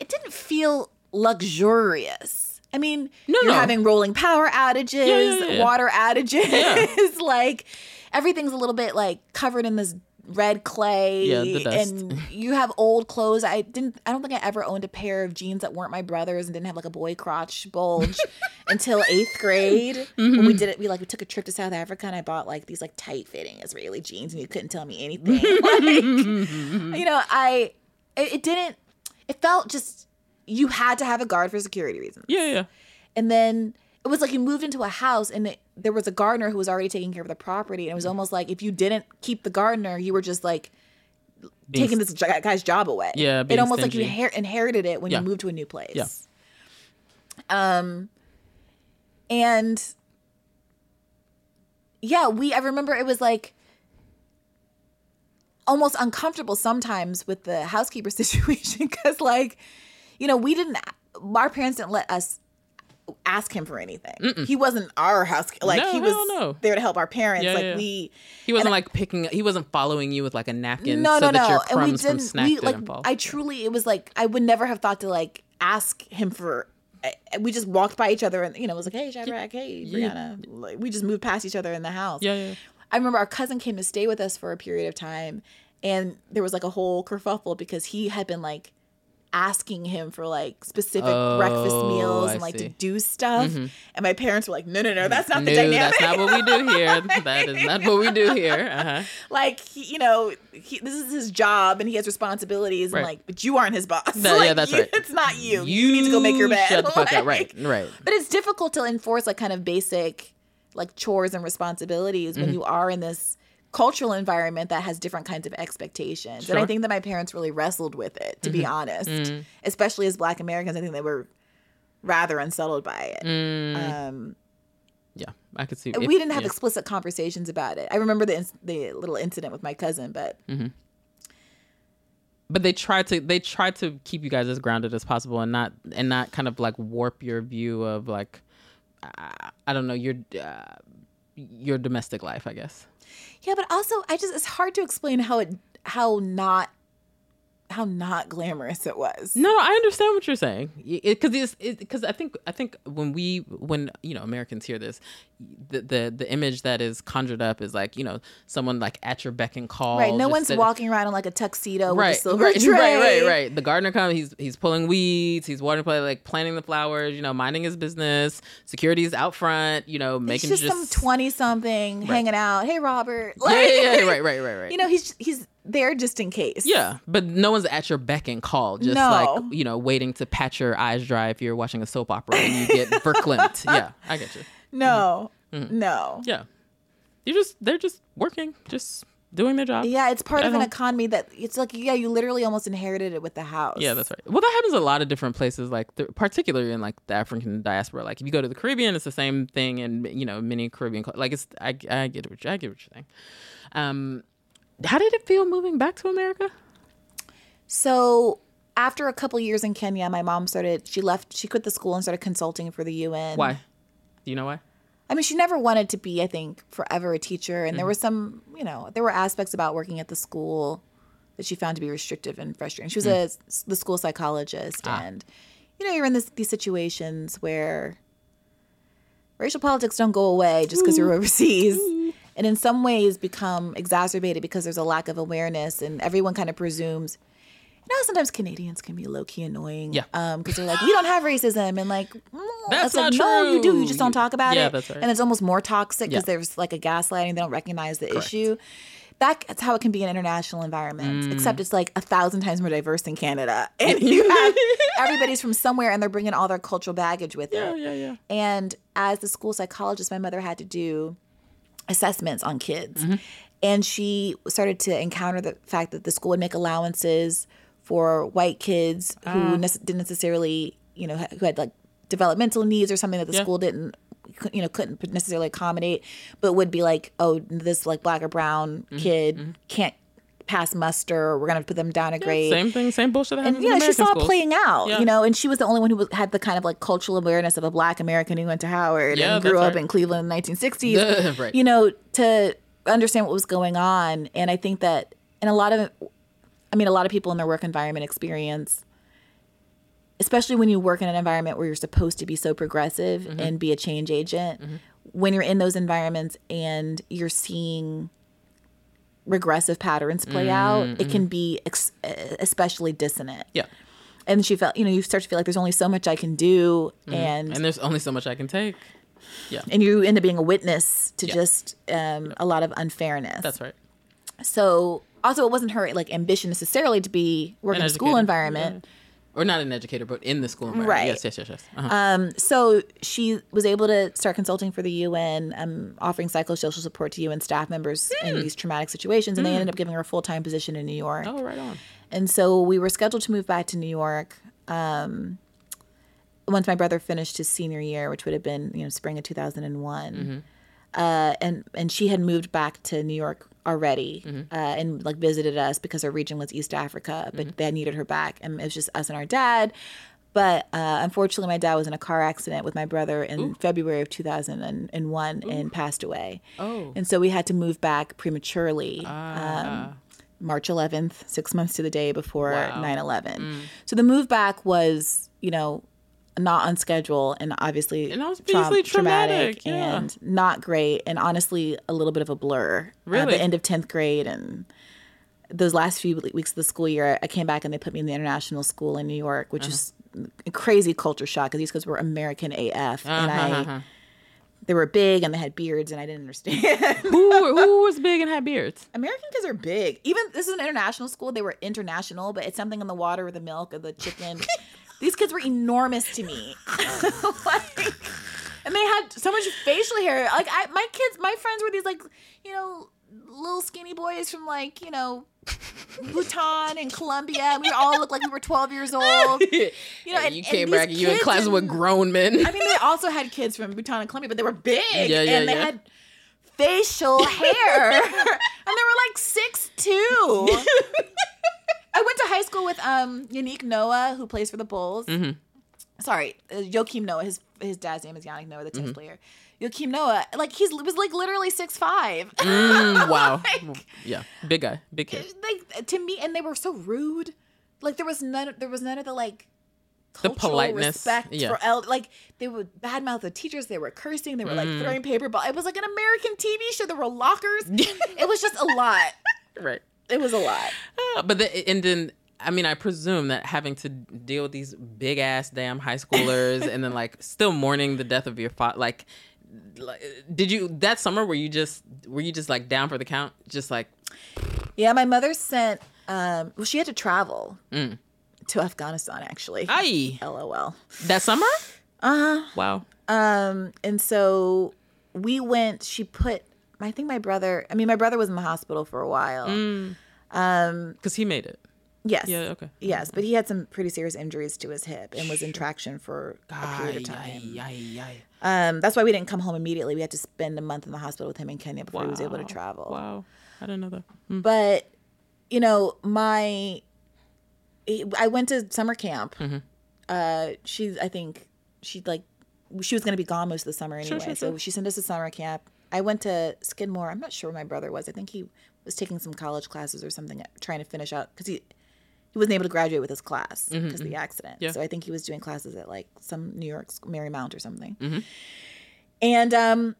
it didn't feel luxurious. I mean, No, you're no. having rolling power outages, yeah, yeah, yeah. water outages. [LAUGHS] Like everything's a little bit like covered in this red clay. Yeah, the dust. And you have old clothes. I didn't. I don't think I ever owned a pair of jeans that weren't my brother's and didn't have like a boy crotch bulge [LAUGHS] until eighth grade. Mm-hmm. When we did it, we like we took a trip to South Africa and I bought like these like tight fitting Israeli jeans and you couldn't tell me anything. [LAUGHS] like, you know, I it, it didn't. It felt just you had to have a guard for security reasons. yeah, yeah. And then it was like you moved into a house and it, there was a gardener who was already taking care of the property. And it was almost like if you didn't keep the gardener, you were just like Being taking this guy's job away. Yeah, it almost like you inher- inherited it when Yeah. you moved to a new place. Yeah. Um, and yeah, we. I remember it was like almost uncomfortable sometimes with the housekeeper [LAUGHS] situation because, like, you know, we didn't. Our parents didn't let us ask him for anything. He wasn't our house. Like No, he was no. there to help our parents. Yeah, like yeah. we. He wasn't like picking. He wasn't following you with like a napkin No, so no, that your no. And we didn't. We didn't like. fall. I truly. It was like I would never have thought to like ask him for. I- We just walked by each other and you know it was like hey Shadrach hey Briahna like we just moved past each other in the house yeah, yeah. I remember our cousin came to stay with us for a period of time, and there was like a whole kerfuffle because he had been like asking him for like specific breakfast Oh, meals I and like. Mm-hmm. to do stuff, and my parents were like, "No, no, no, that's not the No, dynamic." that's not what we do here. [LAUGHS] That is not what we do here. Uh-huh. [LAUGHS] like he, you know, he, this is his job and he has responsibilities, Right. and like, but you aren't his boss. No, [LAUGHS] Like, yeah, that's you- right. It's not you. You, need to go make your bed. Shut the fuck up. Right, right. But it's difficult to enforce like kind of basic like chores and responsibilities Mm-hmm. when you are in this cultural environment that has different kinds of expectations. And I think that my parents really wrestled with it, to be Mm-hmm. honest. Especially as black Americans, I think they were rather unsettled by it. Um, Yeah, I could see. we didn't have yeah. explicit conversations about it. I remember the inc- the little incident with my cousin, but but they try to they try to keep you guys as grounded as possible and not and not kind of like warp your view of like I, I don't know your uh, your domestic life I guess Yeah, but also I just it's hard to explain how it how not how not glamorous it was. no I understand what you're saying because it's because I think I think when we when you know Americans hear this the, the the image that is conjured up is like you know someone like at your beck and call Right, no one's sitting- walking around in like a tuxedo with a right, silver right, tray. [LAUGHS] right, right, right. The gardener comes. He's he's pulling weeds. He's watering, play, like planting the flowers. You know, minding his business. Security's out front. You know, It's making just, just, some twenty something hanging out. Hey, Robert. yeah, yeah, yeah, right, right, right, right. [LAUGHS] You know, he's he's there just in case. yeah, but no one's at your beck and call. Just No. like you know, waiting to patch your eyes dry if you're watching a soap opera and you get [LAUGHS] verklempt. Yeah, I get you. No. Mm-hmm. No. Yeah, you just they're just working, just doing their job. Yeah, it's part of an economy that it's like yeah, you literally almost inherited it with the house. Yeah, that's right. Well, that happens a lot of different places, like the, particularly in like the African diaspora. Like if you go to the Caribbean, it's the same thing, and you know many Caribbean like it's I, I get what you, I get what you're saying. Um, how did it feel moving back to America? So after a couple years in Kenya, my mom started. She left. She quit the school and started consulting for the UN. Why? Do you know why? I mean, she never wanted to be, I think, forever a teacher. And there mm-hmm. were some, you know, there were aspects about working at the school that she found to be restrictive and frustrating. She was mm. a the school psychologist, ah. and you know, you're in this, these situations where racial politics don't go away just because you're overseas. And in some ways become exacerbated because there's a lack of awareness and everyone kind of presumes you know, sometimes Canadians can be low key annoying. Yeah. Um, because they're like, we don't have racism, and like, mm, That's it's like, not no, you do. You just don't talk about Yeah, it. that's right. And it's almost more toxic because Yeah. there's like a gaslighting. They don't recognize the issue. That's how it can be in international environments. Mm. Except it's like a thousand times more diverse in Canada, [LAUGHS] and you have everybody's from somewhere, and they're bringing all their cultural baggage with them. Yeah, yeah, yeah. And as the school psychologist, my mother had to do assessments on kids. Mm-hmm. And she started to encounter the fact that the school would make allowances for white kids Ah. who nece- didn't necessarily, you know, who had like developmental needs or something that the Yeah. school didn't you know couldn't necessarily accommodate but would be like oh this like black or brown Mm-hmm. kid can't pass muster we're going to put them down a grade Same thing, same bullshit and you know she saw schools. it playing out Yeah. you know and she was the only one who was, had the kind of like cultural awareness of a black american who went to howard Yeah, and grew up right. in cleveland in the 1960s [LAUGHS] Right. you know to understand what was going on and i think that and a lot of i mean a lot of people in their work environment experience especially when you work in an environment where you're supposed to be so progressive Mm-hmm. and be a change agent when you're in those environments and you're seeing regressive patterns play out it can be ex- especially dissonant Yeah. and she felt you know you start to feel like there's only so much i can do and Mm-hmm. And there's only so much I can take. Yeah. and you end up being a witness to Yeah. just um, a lot of unfairness That's right. so also it wasn't her like ambition necessarily to be work in a school environment Yeah. Or not an educator, but in the school environment. Right. Yes, yes, yes, yes. Uh-huh. Um, so she was able to start consulting for the UN, um, offering psychosocial support to UN staff members in these traumatic situations, and they ended up giving her a full time position in New York. oh, right on. And so we were scheduled to move back to New York um, once my brother finished his senior year, which would have been you know spring of two thousand and one. Uh, and and she had moved back to New York already uh, and like visited us because her region was East Africa, but they needed her back, and it was just us and our dad. But uh, unfortunately, my dad was in a car accident with my brother in February of 2001 and passed away. Oh. And so we had to move back prematurely. Ah. Um, March 11th, six months to the day before Wow. Mm. 9 11. So the move back was, you know, not on schedule and obviously, And obviously traumatic, yeah. and not great. And honestly, a little bit of a blur. At Really? the end of 10th grade and those last few weeks of the school year, I came back and they put me in the international school in New York, which is a crazy culture shock because these kids were American AF. And Uh-huh, I, uh-huh. they were big and they had beards and I didn't understand. who, who was big and had beards? American kids are big. Even this is an international school. They were international, but it's something in the water or the milk or the chicken. [LAUGHS] These kids were enormous to me. [LAUGHS] like, and they had so much facial hair. Like I, my kids, my friends were these like, you know, little skinny boys from like, you know, Bhutan and Colombia. And we all looked like we were 12 years old. [LAUGHS] You know, and, you and came these back and you in class with grown men. I mean, they also had kids from Bhutan and Colombia, but they were big Yeah, yeah, and they yeah. had facial hair, [LAUGHS] and they were like six two. I went to high school with um Yannick Noah, who plays for the Bulls. Mm-hmm. Sorry, uh, Joakim Noah. His his dad's name is Yannick Noah, the tennis Mm-hmm. player. Joakim Noah, like he's was like literally six five. Mm, wow. [LAUGHS] Like- yeah. Big guy. Big kid. like to me, and they were so rude. Like there was none. There was none of the like. The politeness, respect yeah. for el- like they would badmouth the teachers. They were cursing. They were like Mm. throwing paper ball. It was like an American TV show. There were lockers. [LAUGHS] it was just a lot. Right. It was a lot. Uh, but the, and then I mean I presume that having to deal with these big ass damn high schoolers and then like still mourning the death of your father like like, did you that summer were you just were you just like down for the count just like Yeah, my mother sent. Um, well, she had to travel Mm. to Afghanistan actually. aye LOL. that summer Uh huh. wow Um, and so we went. She put. I think my brother. I mean, my brother was in the hospital for a while. Mm. Um, because he made it yes. yeah okay Yes, but he had some pretty serious injuries to his hip and was in traction for a period of time. Aye, aye, aye. Um, that's why we didn't come home immediately. We had to spend a month in the hospital with him in Kenya before he was able to travel. wow I didn't know that Mm. But you know, my I went to summer camp. Mm-hmm. Uh, she's I think she like she was going to be gone most of the summer anyway. Sure, sure, So she sent us to summer camp. I went to Skidmore. I'm not sure where my brother was. I think he was taking some college classes or something, trying to finish out because he he wasn't able to graduate with his class because of the accident. Mm-hmm, Yeah. So I think he was doing classes at like some New York sc- Marymount or something. Mm-hmm. And um,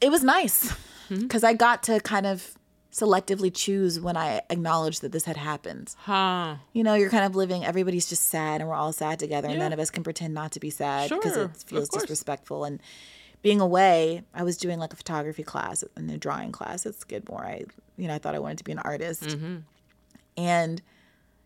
it was nice Mm-hmm. because I got to kind of selectively choose when I acknowledged that this had happened. Huh. You know, you're kind of living, everybody's just sad and we're all sad together, and none of us can pretend not to be sad because Sure, it feels disrespectful. And being away, I was doing like a photography class and a drawing class at Skidmore. I, you know, I thought I wanted to be an artist. Mm-hmm. And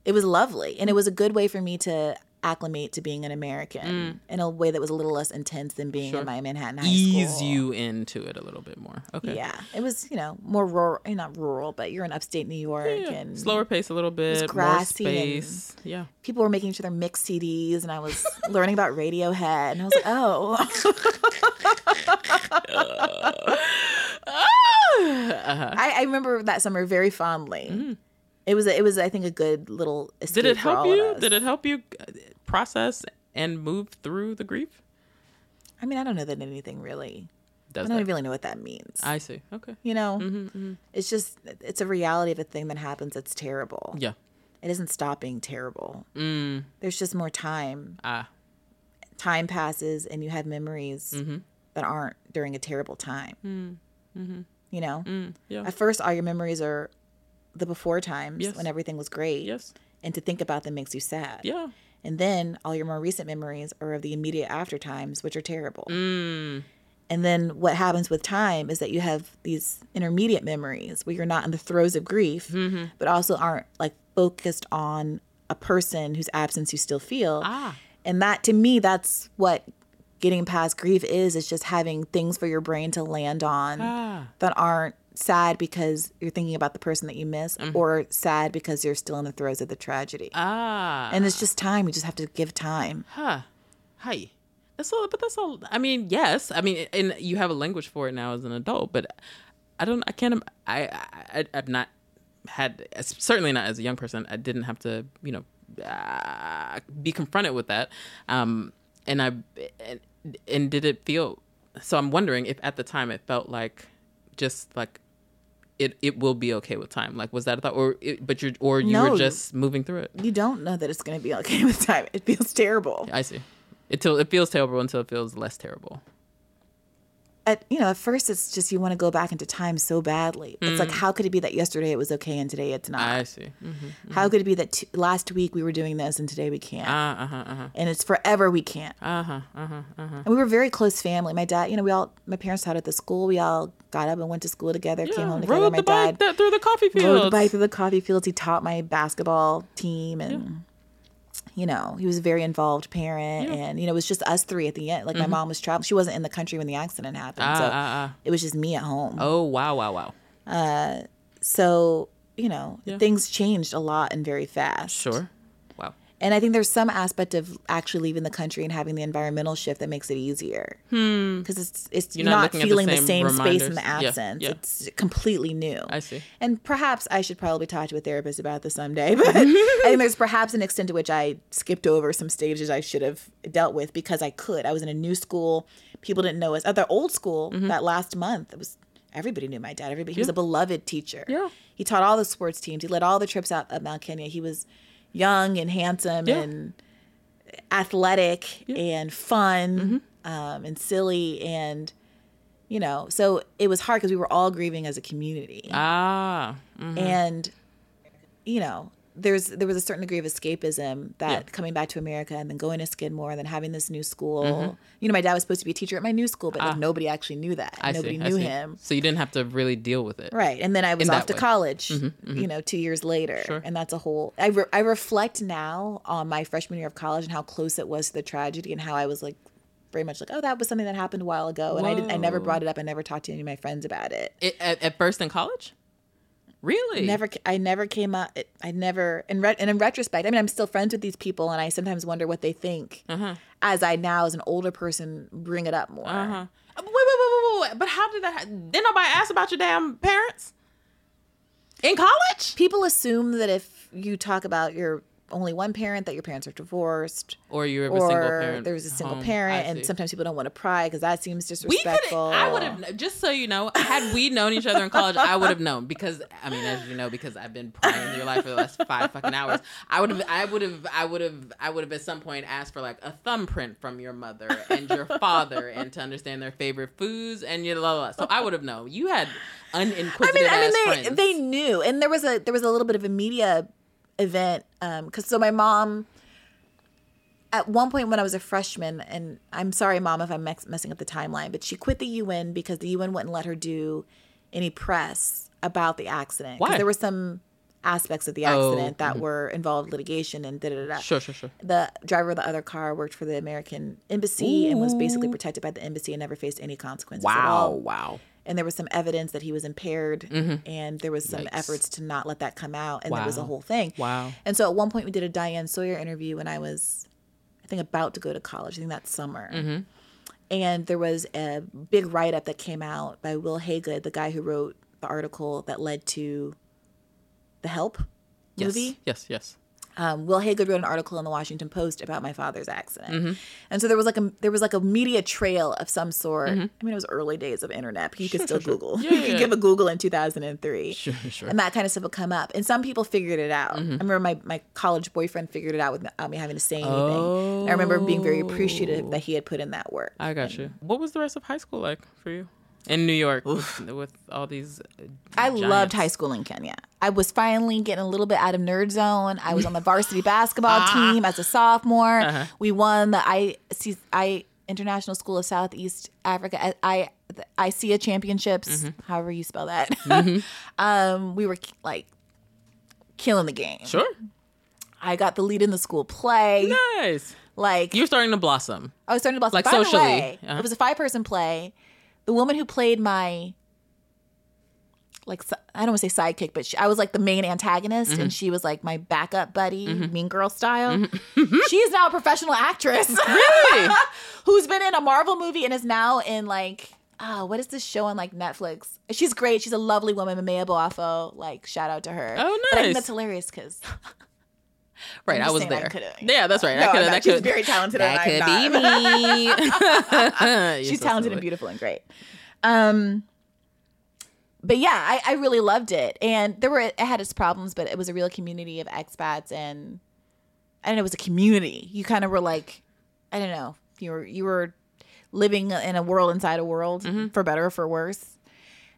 it was lovely. And it was a good way for me to acclimate to being an American in a way that was a little less intense than being Mm. Sure. in my Manhattan High Ease School. you into it a little bit more. Okay. Yeah, it was you know more rural, eh, not rural, but you're in upstate New York Yeah. and Slower pace a little bit. More grassy and- space. Yeah. people were making each other mix CDs, and I was [LAUGHS] learning about Radiohead, and I was like, oh. [LAUGHS] [LAUGHS] Uh-huh. I, I remember that summer very fondly. It was it was I think a good little escape Mm-hmm. Did it help you? Did it help you uh, process and move through the grief? I mean, I don't know that anything really. Does I don't that? really know what that means. I see. Okay. you know, Mm-hmm, it's just it's a reality of a thing that happens that's terrible. Yeah. It doesn't stop being terrible. Mm. There's just more time. Ah. Time passes, and you have memories Mm-hmm. that aren't during a terrible time. You know, Mm. Yeah. at first, all your memories are the before times Yes. when everything was great. yes. And to think about them makes you sad. Yeah. And then all your more recent memories are of the immediate after times, which are terrible. Mm. And then what happens with time is that you have these intermediate memories where you're not in the throes of grief, Mm-hmm. but also aren't like focused on a person whose absence you still feel. Ah. And that to me, that's what getting past grief is, is just having things for your brain to land on Ah. that aren't sad because you're thinking about the person that you miss or sad because you're still in the throes of the tragedy. Mm-hmm. Ah. and it's just time. You just have to give time. Huh. Hi. That's all. But that's all. I mean, yes. I mean, and you have a language for it now as an adult. But I don't. I can't. I. I. I've not had. Certainly not as a young person. I didn't have to. You know, uh, be confronted with that. Um. And I. And, and did it feel? So I'm wondering if at the time it felt like, just like. It, it will be okay with time. Like was that a thought, or it, but you're or you No. were just moving through it. You don't know that it's going to be okay [LAUGHS] with time. It feels terrible. I see. Until it feels terrible until it feels less terrible. At you know, at first it's just you want to go back into time so badly. It's like how could it be that yesterday it was okay and today it's not? Mm. I see. Mm-hmm. How could it be that t- last week we were doing this and today we can't? Uh huh. Uh huh. and it's forever we can't. Uh huh. Uh huh. Uh huh. And we were very close family. My dad, you know, we all my parents taught at the school. We all got up and went to school together, came home together. rode My the dad bike through the coffee fields. rode the bike through the coffee fields. He taught my basketball team and you know, he was a very involved parent and you know, it was just us three at the end. Like my mom was traveling. She wasn't in the country when the accident happened. Mm-hmm. Ah, so ah, ah. it was just me at home. Oh wow! Wow! Wow! So, you know, Yeah. things changed a lot and very fast. Sure. And I think there's some aspect of actually leaving the country and having the environmental shift that makes it easier. Because it's it's You're you're not not, at the feeling the same same, space in the reminders. Yeah, absence. yeah. It's completely new. I see. And perhaps I should probably talk to a therapist about this someday. [LAUGHS] But I think there's perhaps an extent to which I skipped over some stages I should have dealt with because I could. I was in a new school. People didn't know us. At the old school, Mm-hmm. that last month, it was everybody knew my dad. Everybody. He was a beloved teacher. Yeah. He taught all the sports teams. He led all the trips out of Mount Kenya. He was young and handsome Yeah. and athletic and fun Mm-hmm. um, and silly and you know so it was hard because we were all grieving as a community Ah. mm. and you know there's there was a certain degree of escapism that Yeah. coming back to America and then going to Skidmore and then having this new school. Mm-hmm. You know, my dad was supposed to be a teacher at my new school, but like, nobody actually knew that. Ah. I nobody see. Knew him. So you didn't have to really deal with it. Right. And then I was off to way. college, Mm-hmm, you know, two years later. Sure. And that's a whole, I, re- I reflect now on my freshman year of college and how close it was to the tragedy and how I was like, very much like, oh, that was something that happened a while ago. And I didn't, I never brought it up. I never talked to any of my friends about it. It, at, at first in college. Really? Never, I never came up. I never, in re- and in retrospect, I mean, I'm still friends with these people, and I sometimes wonder what they think. Uh-huh. As I now, as an older person, bring it up more. Uh huh. Wait, wait, wait, wait, wait, wait. But how did that? Ha- didn't nobody ask about your damn parents in college? People assume that if you talk about your only one parent, that your parents are divorced, Or you're a single parent, or parent. there's a single home. parent, and sometimes people don't want to pry because that seems disrespectful. we could. I would have just so you know. Had we known each other in college, I would have known because I mean, as you know, because I've been prying into your life for the last five fucking hours. I would have. I would have. I would have. I would have at some point asked for like a thumbprint from your mother and your father, and to understand their favorite foods and you blah, blah, blah. So I would have known. You had uninquisitive I mean, I mean, they friends. they knew, and there was a there was a little bit of a media event um, because so my mom. At one point, when I was a freshman, and I'm sorry, mom, if I'm mex- messing up the timeline, but she quit the UN because the UN wouldn't let her do any press about the accident. Why? There were some aspects of the Oh, accident that mm-hmm. were involved litigation and da da da. Sure, sure, sure. The driver of the other car worked for the American embassy and was basically protected by the embassy and never faced any consequences at all wow. And there was some evidence that he was impaired and there was some Yikes. efforts to not let that come out and there was a whole thing Wow. and so at one point we did a diane sawyer interview when i was i think about to go to college i think that summer Mm-hmm. and there was a big write-up that came out by wil haygood the guy who wrote the article that led to the help Yes. movie Yes. Yes. Um, Wil Haygood wrote an article in the Washington Post about my father's accident, Mm-hmm. and so there was like a there was like a media trail of some sort. I mean, it was early days of internet. You could still Google. Mm-hmm. Yeah, [LAUGHS] you could yeah. give a Google in two thousand and three, Sure, sure. and that kind of stuff would come up. And some people figured it out. Mm-hmm. I remember my my college boyfriend figured it out without me having to say anything. And I remember being very appreciative that he had put in that work. I got you. What was the rest of high school like for you in New York with, with all these? uh, I loved high school in Kenya. I was finally getting a little bit out of nerd zone. I was on the varsity basketball [LAUGHS] team as a sophomore. Uh-huh. We won the I, see I International School of Southeast Africa. I, I the ICEA championships, Mm-hmm. however you spell that. [LAUGHS] um, we were like killing the game. Sure. I got the lead in the school play. Nice. Like You're starting to blossom. I was starting to blossom. Like By socially, the way, uh-huh. it was a five person play. The woman who played my like I don't want to say sidekick, but she, I was like the main antagonist, Mm-hmm. and she was like my backup buddy, mm-hmm. Mean Girl style. Mm-hmm. [LAUGHS] she is now a professional actress, [LAUGHS] Really? [LAUGHS] who's been in a Marvel movie and is now in like. Oh, what is this show on like Netflix? She's great. She's a lovely woman, Maame Yaa Boafo. Like, shout out to her. Oh, But I think nice. that's hilarious because Right, I was saying I there. yeah, that's right. No, I could. That She's very talented and That could be me. [LAUGHS] [LAUGHS] she's talented and beautiful and great. Um, but yeah, I, I really loved it, and there were it had its problems, but it was a real community of expats, and I don't it was a community. You kind of were like, I don't know, you were you were living in a world inside a world, for better or for worse,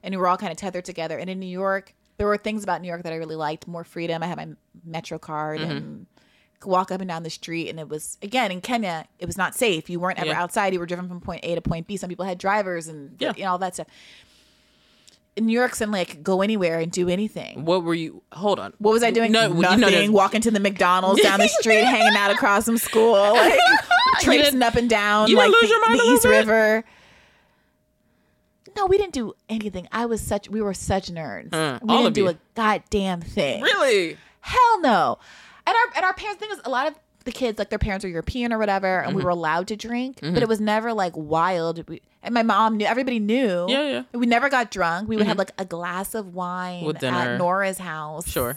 and you were all kind of tethered together. And in New York, there were things about New York that I really liked: more freedom. I had my Metro card mm-hmm. and could walk up and down the street and it was again in Kenya it was not safe you weren't ever Yeah. outside you were driven from point A to point B some people had drivers and Yeah. you know all that stuff in New York suddenly I could go anywhere and do anything What were you? Hold on. what was I doing No, nothing there's- walking to the McDonald's down the [LAUGHS] street hanging out across from school like [LAUGHS] traipsing up and down like the, the East bit? River no we didn't do anything I was such we were such nerds Uh, we didn't do you. a goddamn thing Really? Hell no. And our and our parents thing is a lot of the kids like their parents are European or whatever, and Mm-hmm. we were allowed to drink, but it was never like wild. We, and my mom knew everybody knew. Yeah, yeah. We never got drunk. We would have like a glass of wine at Nora's house. Sure.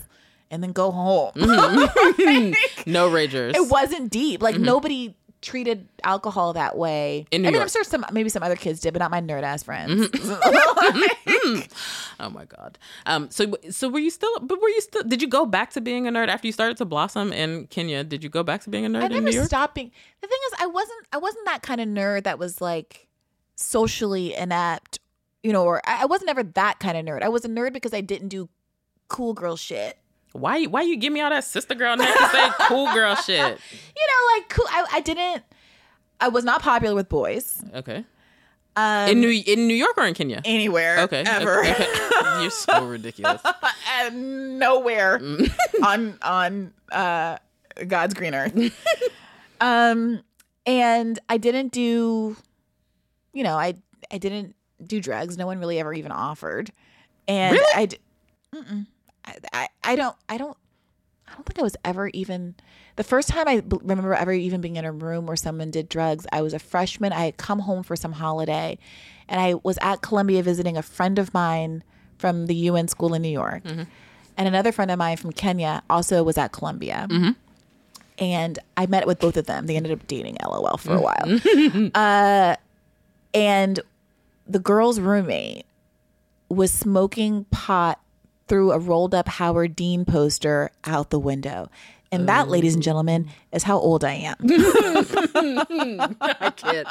And then go home. [LAUGHS] [LAUGHS] No ragers. it wasn't deep. Like nobody treated alcohol that way. In New I mean, I'm sure some maybe some other kids did, but not my nerd ass friends. [LAUGHS] [LAUGHS] Oh my god. Um. So so were you still? But were you still? Did you go back to being a nerd after you started to blossom in Kenya? Did you go back to being a nerd I in never New York? stopped being. The thing is, I wasn't. I wasn't that kind of nerd that was like socially inept, you know. Or I, I wasn't ever that kind of nerd. I was a nerd because I didn't do cool girl shit. Why? Why you give me all that sister girl name to say cool girl [LAUGHS] shit? You know, like cool. I, I didn't. I was not popular with boys. Okay. Um, In New in New York or in Kenya? anywhere Okay. ever. okay. [LAUGHS] You're so ridiculous. [LAUGHS] and nowhere on on uh God's green earth. um and I didn't do you know, I I didn't do drugs. No one really ever even offered. And Really? I mm-mm. I, I I don't I don't I don't think I was ever even the first time I b- remember ever even being in a room where someone did drugs. I was a freshman. I had come home for some holiday, and I was at Columbia visiting a friend of mine from the UN school in New York, mm-hmm. and another friend of mine from Kenya also was at Columbia. Mm-hmm. and I met with both of them. They ended up dating LOL for a mm. while. [LAUGHS] uh, and the girl's roommate was smoking pot through a rolled up Howard Dean poster out the window. And that, ladies and gentlemen, is how old I am. [LAUGHS] I kid.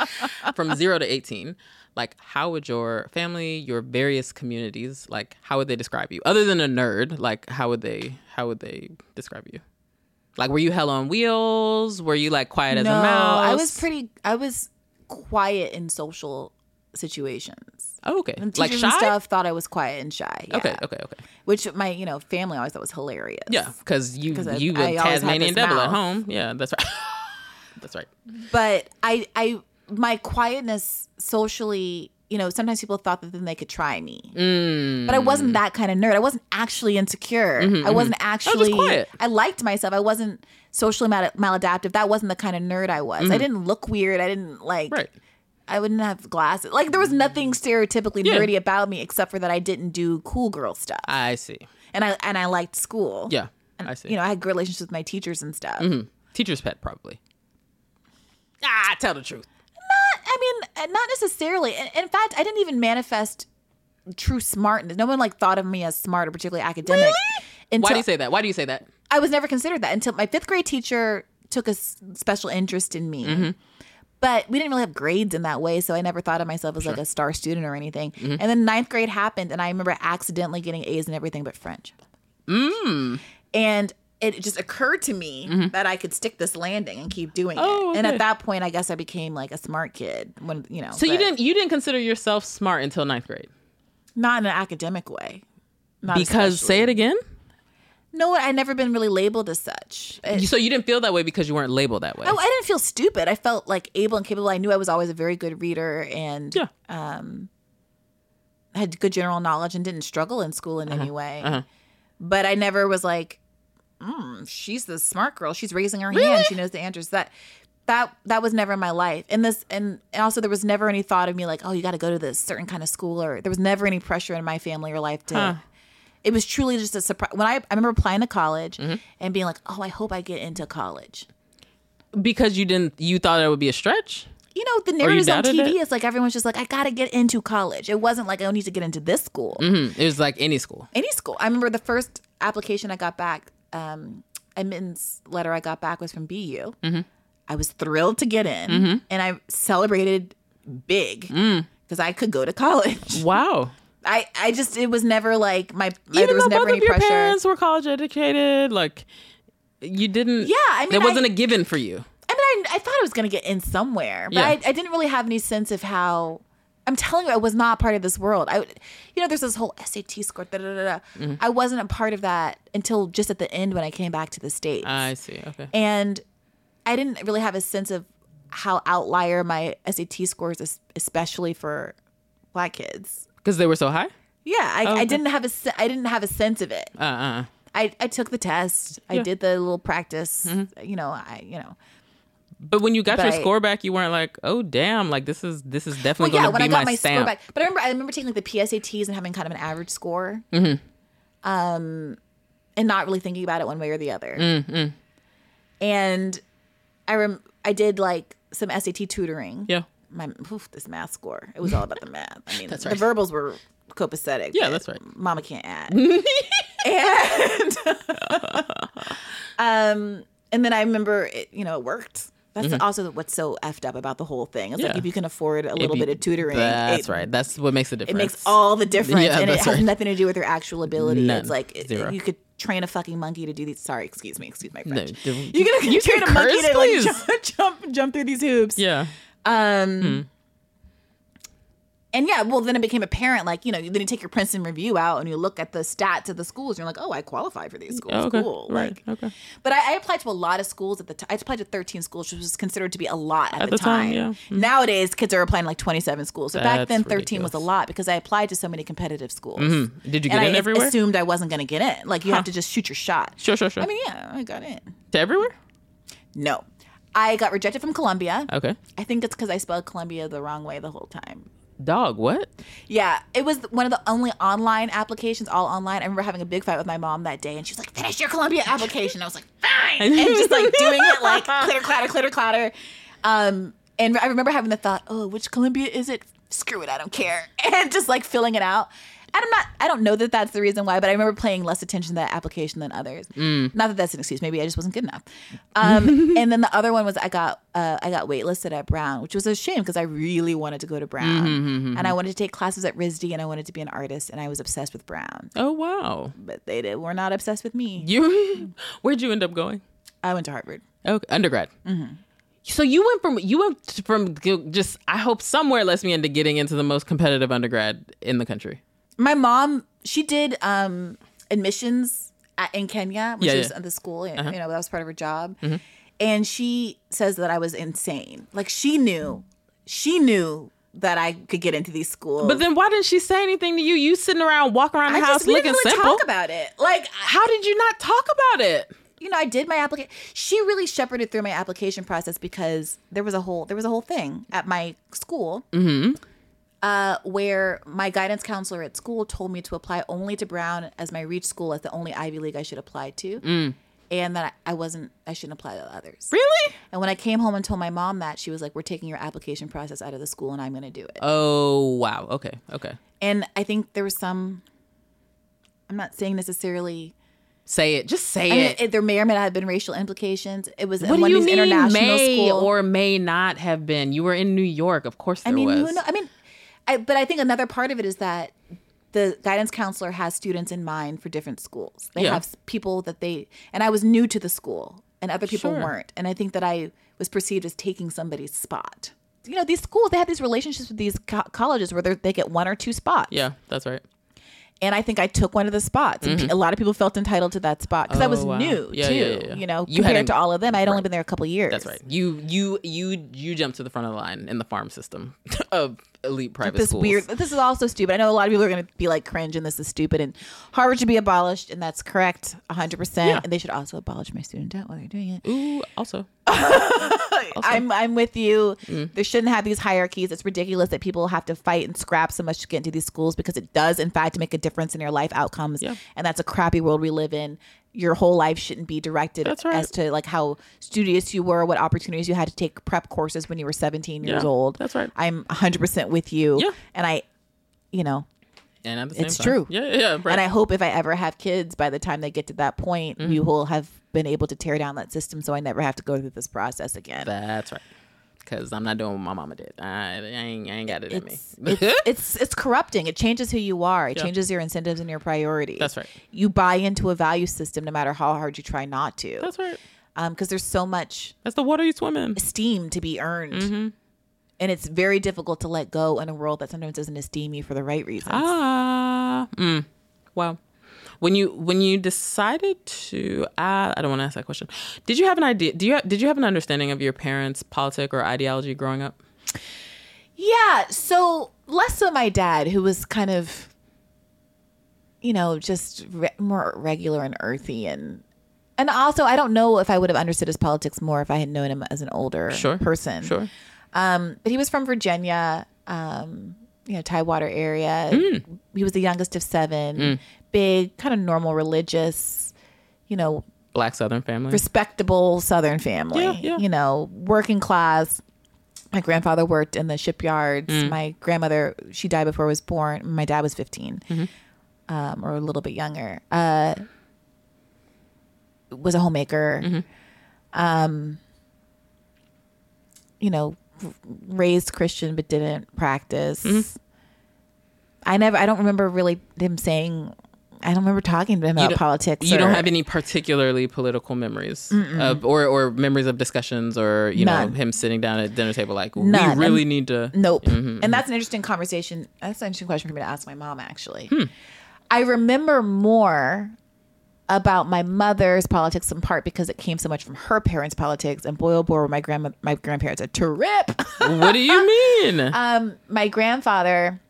From zero to 18, like, how would your family, your various communities, like, how would they describe you? Other than a nerd, like, how would they, how would they describe you? Like, were you hell on wheels? Were you like quiet as a mouse? I was pretty. I was quiet in social situations. Oh, okay. And Like shy? stuff thought I was quiet and shy. Yeah. Okay, okay, okay. Which my you know family always thought was hilarious. Yeah, because you 'Cause I- you I a always Tasmanian devil at home. Yeah, that's right. [LAUGHS] that's right. But I I my quietness socially. You know, sometimes people thought that then they could try me, Mm. but I wasn't that kind of nerd. I wasn't actually insecure. Mm-hmm, I mm-hmm. wasn't actually. quiet. I liked myself. I wasn't socially mal- maladaptive. That wasn't the kind of nerd I was. I mm-hmm. didn't look weird. I didn't like. Right. I wouldn't have glasses. Like there was nothing stereotypically Yeah. nerdy about me except for that I didn't do cool girl stuff. I see. and I and I liked school. Yeah, And, I see. You know, I had good relationships with my teachers and stuff. Mhm. Teacher's pet, probably. Ah, tell the truth. Not I mean, uh, not necessarily. In, in fact, I didn't even manifest true smartness. No one like thought of me as smart or particularly academic. Until, Why do you say that? Why do you say that? I was never considered that until my fifth grade teacher took a special interest in me. Mm-hmm. But we didn't really have grades in that way, so I never thought of myself as like a star student or anything. Mm-hmm. And then ninth grade happened, and I remember accidentally getting A's in everything but French. Mm. And it just occurred to me that I could stick this landing and keep doing Mm-hmm. Oh, it. And at that point, I guess I became like a smart kid. When you know, So you didn't you didn't consider yourself smart until ninth grade? not in an academic way. Not Because especially. say it again. No, I'd never been really labeled as such. It- So you didn't feel that way because you weren't labeled that way. Oh, I didn't feel stupid. I felt like able and capable. I knew I was always a very good reader and yeah. had good general knowledge and didn't struggle in school in any way. uh-huh. But I never was like, mm, she's the smart girl. She's raising her hand. She knows the answers. That that that was never in my life. And this and, and also there was never any thought of me like, oh, you got to go to this certain kind of school or there was never any pressure in my family or life to. Huh. It was truly just a surprise. When I, I remember applying to college Mm-hmm. and being like, oh, I hope I get into college. Because you didn't you thought it would be a stretch? you know, the narratives on TV it? is like everyone's just like, I gotta get into college. It wasn't like I need to get into this school, Mhm. It was like any school. any school. I remember the first application I got back, um, admittance letter I got back was from BU. Mm-hmm. I was thrilled to get in, and I celebrated big Mm. because I could go to college. Wow. I, I just it was never like my, my Even there was never both any of your pressure. parents were college educated, like you didn't. Yeah, I mean, there wasn't I- a given for you. I mean, I, I thought I was going to get in somewhere, but Yeah. I, I didn't really have any sense of how. I'm telling you, I was not part of this world. I, you know, there's this whole SAT score. Da, da, da, da. Mm-hmm. I wasn't a part of that until just at the end when I came back to the states, I see. Okay. and I didn't really have a sense of how outlier my SAT scores, es- especially for black kids. Because they were so high. Yeah, I, Oh. I didn't have a se- I didn't have a sense of it. Uh. uh I, I took the test. I Yeah. Mm-hmm. did the little practice. You know, I you know. But when you got your But- score back, you weren't like, "Oh, damn! Like this is this is Well, definitely yeah, going to be my. Yeah, when be I got my, stamp." score back. But I remember, I remember taking like the PSATs and having kind of an average score, Mm-hmm. um, and not really thinking about it one way or the other. Mm-hmm. And I rem- I did like some SAT tutoring. Yeah. My oof, this math score. It was all about the math. I mean, [LAUGHS] That's the verbals were copacetic. Yeah, that's right. Mama can't add. [LAUGHS] and [LAUGHS] um, and then I remember, it, you know, it worked. That's also what's so effed up about the whole thing. It's like Mm-hmm. If you can afford a little you- bit of tutoring, That's it- right. That's what makes the difference. it makes all the difference, Yeah, and it has right. nothing to do with your actual ability. None. It's like it- you could train a fucking monkey to do these. Sorry, excuse me, excuse my No, French. do- you can you train a monkey to like jump, jump, jump through these hoops. Yeah. Um, and yeah, well, then it became apparent, like you know, then you take your Princeton review out and you look at the stats of the schools, and you're like, oh, I qualify for these schools. Oh, okay. Cool. Right. Like, okay. but I, I applied to a lot of schools at the time. I applied to 13 schools, which was considered to be a lot at, At the, the time, time. yeah. Mhm. Nowadays, kids are applying like 27 schools. So back then, 13 was a lot because I applied to so many competitive schools. Mhm. Did you get and in I everywhere? assumed I wasn't going to get in. Like you have to just shoot your shot. Sure, sure, sure. I mean, yeah, I got in. to everywhere. No, I got rejected from Columbia. Okay. I think it's because I spelled Columbia the wrong way the whole time. Dog, what? Yeah, it was one of the only online applications, all online. I remember having a big fight with my mom that day, and she was like, "Finish your Columbia application." I was like, "Fine," [LAUGHS] and just like doing it like clitter clatter, clitter clatter. Um, and I remember having the thought, "Oh, which Columbia is it? Screw it, I don't care," [LAUGHS] and just like filling it out. And I'm not, I don't know that that's the reason why, but I remember paying less attention to that application than others. Not that that's an excuse. Maybe I just wasn't good enough. Um, [LAUGHS] and then the other one was I got, uh, I got waitlisted at Brown, which was a shame because I really wanted to go to Brown, and I wanted to take classes at RISD, and I wanted to be an artist, and I was obsessed with Brown, Oh wow. but they did, were not obsessed with me. You [LAUGHS] where'd you end up going? I went to Harvard. Okay, undergrad. So you went from you went from just I hope somewhere lets me into getting into the most competitive undergrad in the country. My mom, she did um, admissions at, in Kenya when Yeah, she was yeah. at the school. You uh-huh. know, that was part of her job. Mm-hmm. And she says that I was insane. Like she knew, she knew that I could get into these schools. But then why didn't she say anything to you? You sitting around walking around the I house just looking really simple. talk about it. Like, How did you not talk about it? you know, I did my application. She really shepherded through my application process because there was a whole there was a whole thing at my school. Mm-hmm. Uh, where my guidance counselor at school told me to apply only to Brown as my reach school as the only Ivy League I should apply to, and that I wasn't I shouldn't apply to others. Really? And when I came home and told my mom that, she was like, "We're taking your application process out of the school, and I'm going to do it." Oh wow. Okay. Okay. And I think there was some. I'm not saying necessarily. Say it. Just say I mean, it. it, there may or may not have been racial implications. It was what do you mean international may school. or may not have been? You were in New York. Of course there I mean, was. who know? I mean, I, but I think another part of it is that the guidance counselor has students in mind for different schools. They Yeah. have people that they, and I was new to the school, and other people Sure. weren't. And I think that I was perceived as taking somebody's spot. You know, these schools they have these relationships with these co- colleges where they're- get one or two spots. Yeah, that's right. and I think I took one of the spots. Pe- a lot of people felt entitled to that spot because I was Mm-hmm. Oh, wow. new Yeah, too. yeah, yeah, yeah. You know, You compared hadn't- to all of them, I had only been there a couple years. That's right. You you you you jumped to the front of the line in the farm system [LAUGHS] of elite private this schools. weird. This is also stupid. I know a lot of people are going to be like cringe, and this is stupid. And Harvard should be abolished, and that's correct, hundred Yeah. percent. And they should also abolish my student debt while they're doing it. Ooh, also. [LAUGHS] I'm I'm with you. Mm. There shouldn't have these hierarchies. It's ridiculous that people have to fight and scrap so much to get into these schools because it does, in fact, make a difference in your life outcomes. Yeah. And that's a crappy world we live in. Your whole life shouldn't be directed That's right. as to like how studious you were, what opportunities you had to take prep courses when you were 17 years Yeah, old. that's right. I'm 100% with you. Yeah. And I, you know, And at the same It's time, true. Yeah, yeah, yeah. Right. and I hope if I ever have kids, by the time they get to that point, we Mm-hmm. will have been able to tear down that system, so I never have to go through this process again. That's right. Because I'm not doing what my mama did. I, I ain't, I ain't got it in me. It's, it's, [LAUGHS] it's it's corrupting. It changes who you are. It Yeah. changes your incentives and your priorities. That's right. You buy into a value system no matter how hard you try not to. That's right. because there's so much That's the water you swim in. esteem to be earned. Mm-hmm. And it's very difficult to let go in a world that sometimes doesn't esteem you for the right reasons. Ah, mm. wow. When you when you decided to, uh, I don't want to ask that question. Did you have an idea? Do you did you have an understanding of your parents' politic or ideology growing up? Yeah, so less so my dad, who was kind of, you know, just re- more regular and earthy, and and also I don't know if I would have understood his politics more if I had known him as an older Sure. person. Sure. Um, but he was from Virginia, um, you know, Tidewater area. Mm. He was the youngest of seven. Big, kind of normal, religious, you know, Black Southern family. respectable Southern family. Yeah, yeah. You know, working class. My grandfather worked in the shipyards. Mm. My grandmother, she died before I was born. My dad was 15, Mm-hmm. um, or a little bit younger. Uh, was a homemaker. Mm-hmm. Um, you know, r- raised Christian but didn't practice. Mm-hmm. I never. I don't remember really him saying. I don't remember talking to him about politics. you don't have any particularly political memories of, or or memories of discussions or you None. know him sitting down at dinner table like None. we really And- need to Nope. Mm-hmm, And that's an interesting conversation. That's an interesting question for me to ask my mom, actually. Hmm. I remember more about my mother's politics in part because it came so much from her parents' politics. And boy, oh boy, were my grandma, my grandparents a trip. what do you [LAUGHS] mean um, my grandfather,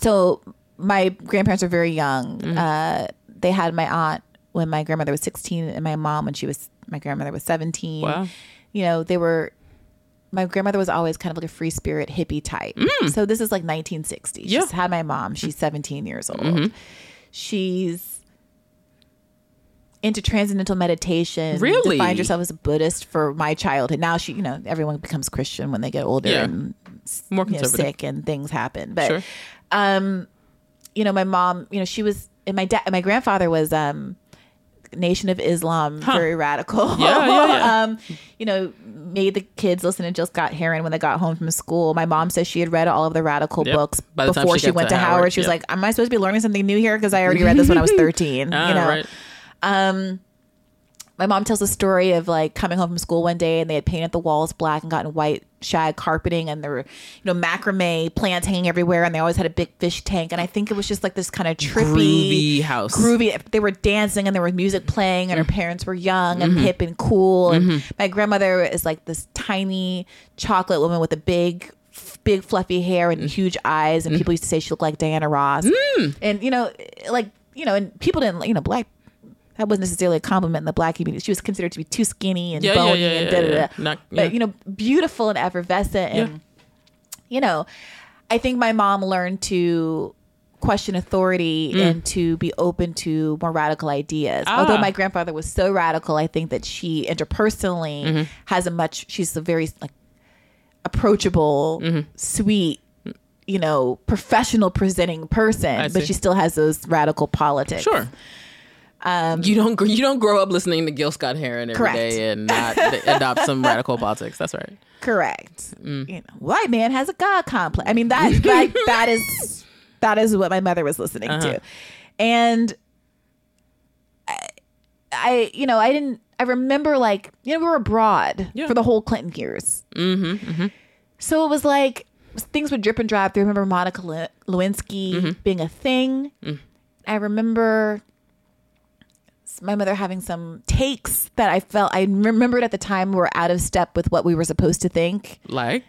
so my grandparents were very young. Mm-hmm. Uh, they had my aunt when my grandmother was 16 and my mom when she was, my grandmother was 17. Wow. You know, they were my grandmother was always kind of like a free spirit hippie type. So this is like 1960. She's Mm. Yeah. Mm-hmm. had my mom. She's 17 years old. She's into transcendental meditation. Really? Defined herself as a Buddhist for my childhood. Now she, you know, everyone becomes Christian when they get older Yeah. and More you know, conservative. sick and things happen. But Sure. um, you know, my mom, you know, she was, and my dad, my grandfather was um, Nation of Islam, very radical. Yeah, yeah, yeah. [LAUGHS] um, you know, made the kids listen to Gil Scott Heron when they got home from school. My mom says she had read all of the radical Yep. books the before she she, went to Howard. Howard, She was like, "Am I supposed to be learning something new here? Because I already read this when I was [LAUGHS] 13." Ah, you know, right. um, my mom tells a story of like coming home from school one day and they had painted the walls black and gotten white shag carpeting and there were you know macrame plants hanging everywhere and they always had a big fish tank and I think it was just like this kind of trippy Groovy house. groovy they were dancing and there was music playing and Mm. her parents were young and Mm-hmm. hip and cool and my grandmother is like this tiny chocolate woman with a big big fluffy hair Mm. and huge eyes and people used to say she looked like Diana Ross and you know like you know and people didn't you know black that wasn't necessarily a compliment in the black community. She was considered to be too skinny and Yeah, bony yeah, and yeah, da da yeah. da. Not- But you know, beautiful and effervescent, and you know, I think my mom learned to question authority Mm. and to be open to more radical ideas. Ah. Although my grandfather was so radical, I think that she interpersonally Mm-hmm. has a much. She's a very like approachable, Mm-hmm. sweet. You know, professional presenting person, but she still has those radical politics. Sure. Um, you don't you don't grow up listening to Gil Scott Heron every day Correct. and not [LAUGHS] adopt some radical politics. That's right. Correct. Mm. You know, white man has a god complex. I mean that like [LAUGHS] that is that is what my mother was listening Uh-huh. to, and I, I you know I didn't I remember like you know we were abroad Yeah. for the whole Clinton years, mm-hmm, so it was like things would drip and drop. I remember Monica Lewinsky Mm-hmm. being a thing. Mm. I remember my mother having some takes that I felt I remembered at the time were out of step with what we were supposed to think. Like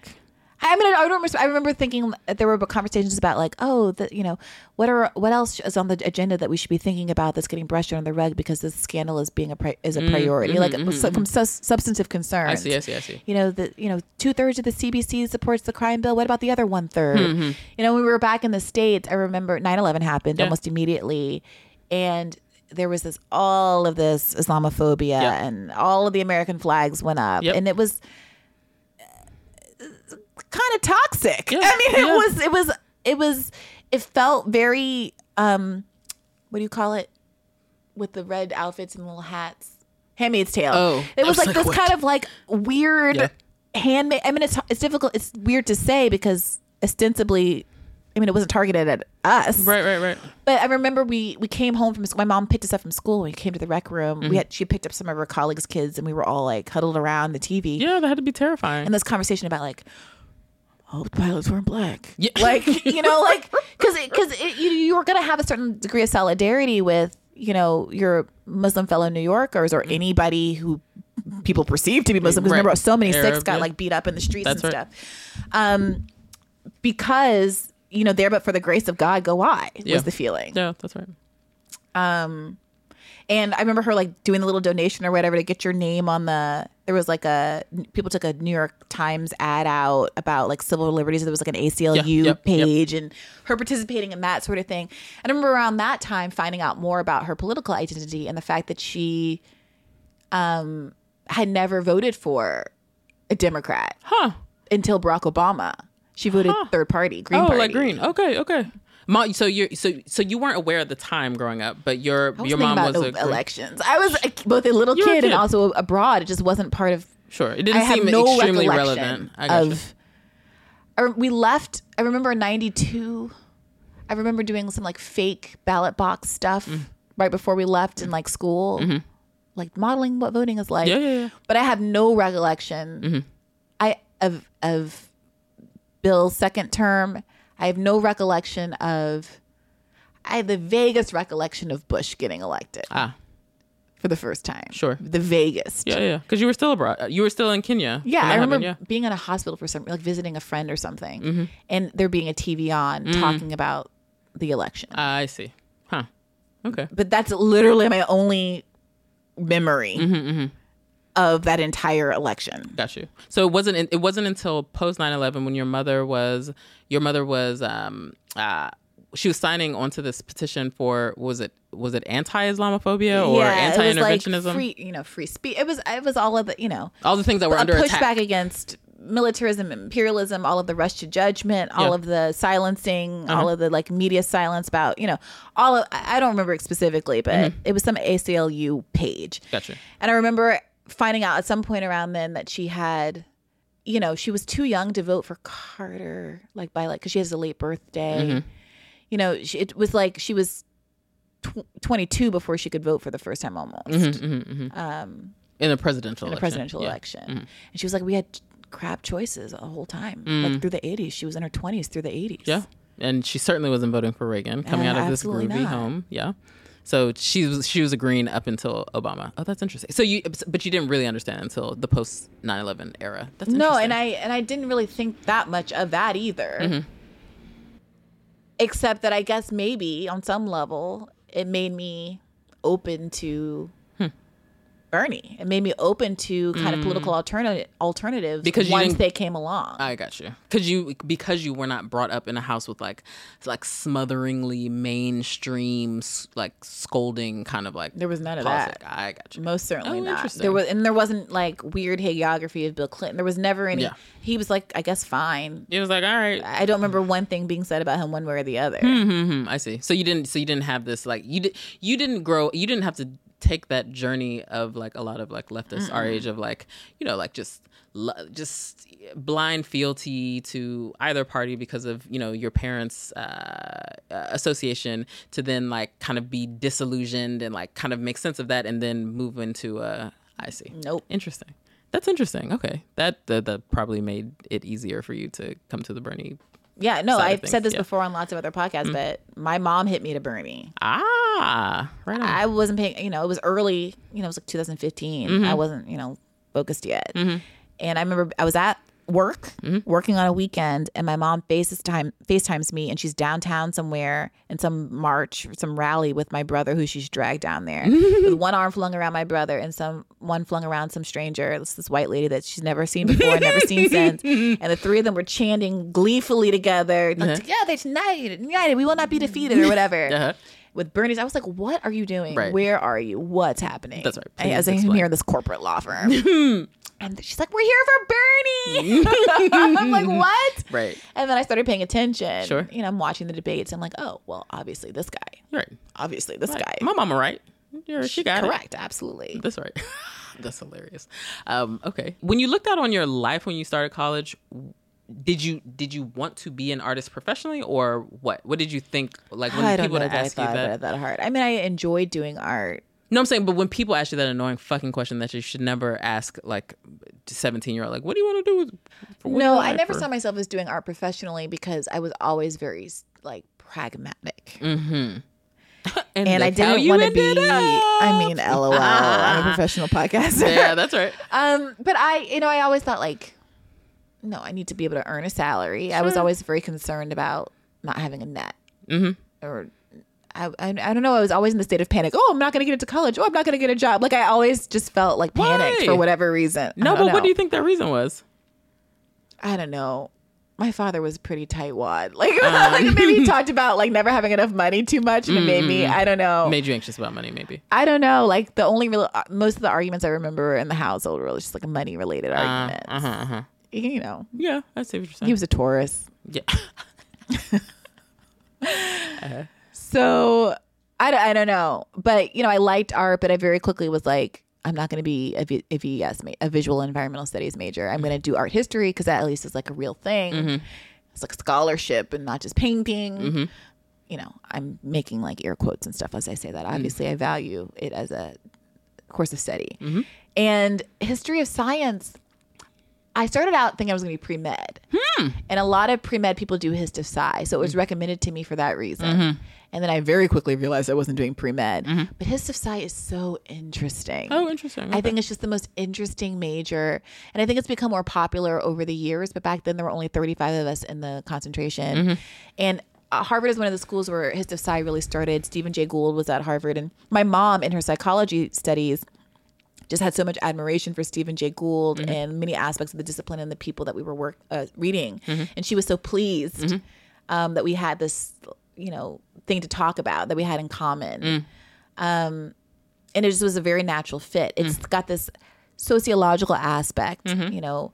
I mean, I remember, I remember thinking there were conversations about like, oh, the, you know, what are what else is on the agenda that we should be thinking about that's getting brushed under the rug because this scandal is being a pri- is a priority, like so- from sus- substantive concerns. Mm, mm-hmm, I see, I see, I see. You know, the you know two thirds of the CBC supports the crime bill. What about the other one third? Mm-hmm. You know, when we were back in the states, I remember 9-11 happened Yeah. almost immediately, and there was this all of this Islamophobia Yeah. and all of the American flags went up, Yep. and it was kind of toxic. Yeah, [LAUGHS] I mean, it yeah. was it was it was it felt very um what do you call it with the red outfits and little hats? Handmaid's Tale. Oh, it was was like, like, this what? kind of like weird Yeah. handmaid. I mean, it's it's difficult. It's weird to say because ostensibly. I mean, it wasn't targeted at us, right, right, right. but I remember we we came home from school. My mom picked us up from school. and We came to the rec room. Mm-hmm. We had she picked up some of her colleagues' kids, and we were all like huddled around the TV Yeah, that had to be terrifying. and this conversation about like oh the pilots weren't black Yeah. [LAUGHS] like you know [LAUGHS] like because because you, you were gonna have a certain degree of solidarity with you know your muslim fellow new yorkers or anybody who people perceive to be muslim because Right. remember so many Sikhs got yeah. like beat up in the streets That's and right. stuff um because you know there but for the grace of god go i Yeah. was the feeling yeah, that's right. um and I remember her like doing the little donation or whatever to get your name on the. There was like a people took a New York Times ad out about like civil liberties. There was like an ACLU Yeah, yep, yep. page and her participating in that sort of thing. And I remember around that time finding out more about her political identity and the fact that she um had never voted for a Democrat Huh. until Barack Obama. She voted third party, Green oh, Party. like green. Okay, okay. Mom, so you so so you weren't aware at the time growing up, but your your mom was a elections. I was a, both a little were a kid, and also abroad. It just wasn't part of Sure, it didn't have seem no extremely relevant. I gotcha. of. I we left. I remember '92. I remember doing some like fake ballot box stuff Mm. right before we left in like school, like modeling what voting is like. Mm-hmm. Yeah, yeah, yeah. But I have no recollection. Mm-hmm. I of of Bill's second term. I have no recollection of. I have the vaguest recollection of Bush getting elected ah, for the first time. Sure. the vaguest. yeah, yeah, because you were still abroad. You were still in Kenya. Yeah, I remember happened, being in a hospital for some, like visiting a friend or something, Mm-hmm. and there being a TV on Mm. talking about the election. Ah, I see. Huh. Okay. but that's literally my only memory Mm-hmm, of that entire election. Got you. So it wasn't. It wasn't until post 9-11 when your mother was your mother was um uh she was signing onto this petition for was it was it anti-Islamophobia or it was like anti-interventionism? free, you know, free speech. It was it was all of the, you know, All the things that were under pushback attack. against militarism, imperialism, all of the rush to judgment, all Yeah. Uh-huh. of the silencing, all of the like media silence about, you know, all of I don't remember it specifically, but Mm-hmm. it was some ACLU page. Gotcha. And I remember finding out at some point around then that she had, you know, she was too young to vote for Carter, like by like, because she has a late birthday. Mm-hmm. You know, she, it was like she was tw- 22 before she could vote for the first time almost um, in a presidential in election. a presidential Yeah. election. And she was like, we had crap choices the whole time, like through the 80s. She was in her 20s through the 80s. Mm. Yeah, and she certainly wasn't voting for Reagan coming Uh, out of this groovy not. home. Yeah. So she was she was agreeing up until Obama. Oh, that's interesting. So you but you didn't really understand until the post 9/11 era. That's No, and I and I didn't really think that much of that either. Mm-hmm. Except that I guess maybe on some level it made me open to. Bernie. It made me open to kind of political alternative alternatives Mm. Because once they came along. I got you. Cause you because you were not brought up in a house with like like smotheringly mainstream like scolding kind of like there was none of politic. that. I got you. Most certainly Oh, not. There was, and there wasn't like weird hagiography of Bill Clinton. There was never any. Yeah. He was like, I guess, fine. It was like all right. I don't remember one thing being said about him one way or the other. hmm I see. So you didn't. So you didn't have this like you did. You didn't grow. You didn't have to take that journey of like a lot of like leftists our age of like you know like just just blind fealty to either party because of you know your parents uh, uh, association to then like kind of be disillusioned and like kind of make sense of that and then move into uh I see. Nope. Interesting. That's interesting. Okay. That, that that probably made it easier for you to come to the Bernie. Yeah, no, I've said this yeah. Before on lots of other podcasts, but my mom hit me to Bernie. Ah, right on. I wasn't paying, you know, it was early, you know, it was like 2015. Mm-hmm. I wasn't, you know, focused yet. And I remember I was at work, Mm-hmm. working on a weekend, and my mom FaceTime, FaceTimes me, and she's downtown somewhere in some march, some rally with my brother, who she's dragged down there, [LAUGHS] with one arm flung around my brother and some one flung around some stranger. This this white lady that she's never seen before, never seen since, [LAUGHS] and the three of them were chanting gleefully together, like, together tonight, united, we will not be defeated, or whatever [LAUGHS] Uh-huh. with Bernie's. I was like, what are you doing? Right. Where are you? What's happening? That's right. I- Please As I'm here in this corporate law firm. And she's like, we're here for Bernie. [LAUGHS] I'm like, what? Right. And then I started paying attention. Sure. You know, I'm watching the debates. I'm like, oh, well, obviously this guy. Right. Obviously this guy. My mama right. You're, she got it. Correct. Absolutely. That's right. [LAUGHS] That's hilarious. Um, okay. When you looked out on your life when you started college, did you did you want to be an artist professionally or what? What did you think? Like when I people would that I ask you that. about it that hard. I mean, I enjoyed doing art. No, I'm saying, but when people ask you that annoying fucking question that you should never ask, like, 17 year old, like, what do you want to do? With, No, I never saw myself as doing art professionally because I was always very like pragmatic. [LAUGHS] and, and I didn't want to be. I mean, lol. I'm a [LAUGHS] professional podcaster. yeah, that's right. Um, but I, you know, I always thought like, no, I need to be able to earn a salary. I was always very concerned about not having a net, Mhm. or I, I, I don't know. I was always in the state of panic. Oh, I'm not going to get into college. Oh, I'm not going to get a job. Like I always just felt like panicked Why? for whatever reason. No, but don't what do you think that reason was? I don't know. My father was pretty tightwad. [LAUGHS] Like, [LAUGHS] like maybe he [LAUGHS] talked about like never having enough money too much, and it made me. I don't know. Made you anxious about money, maybe. I don't know. Like the only real, uh, most of the arguments I remember in the household were just like money related arguments. Uh huh. Uh huh. You know, Yeah, I see what you're saying. he was a Taurus. yeah. So I, don't- I don't know. But, you know, I liked art, but I very quickly was like, I'm not going to be a, V- a VES, ma- a visual environmental studies major. I'm going to mm-hmm. do art history because that at least is like a real thing. Mm-hmm. It's like scholarship and not just painting. Mm-hmm. You know, I'm making like air quotes and stuff as I say that. Mm. Obviously, I value it as a course of study. And history of science, I started out thinking I was going to be pre med. Hmm. And a lot of pre med people do hist of sci. So it was mm-hmm. recommended to me for that reason. Mm-hmm. And then I very quickly realized I wasn't doing pre med. Mm-hmm. But hist of sci is so interesting. Oh, interesting. I think it's just the most interesting major. And I think it's become more popular over the years. But back then, there were only 35 of us in the concentration. And uh, Harvard is one of the schools where hist of sci really started. Stephen Jay Gould was at Harvard. And my mom, in her psychology studies, just had so much admiration for Stephen Jay Gould mm-hmm. and many aspects of the discipline and the people that we were work uh, reading. Mm-hmm. And she was so pleased mm-hmm. um, that we had this, you know, thing to talk about that we had in common. Mm. Um, and it just was a very natural fit. It's mm. got this sociological aspect, you know,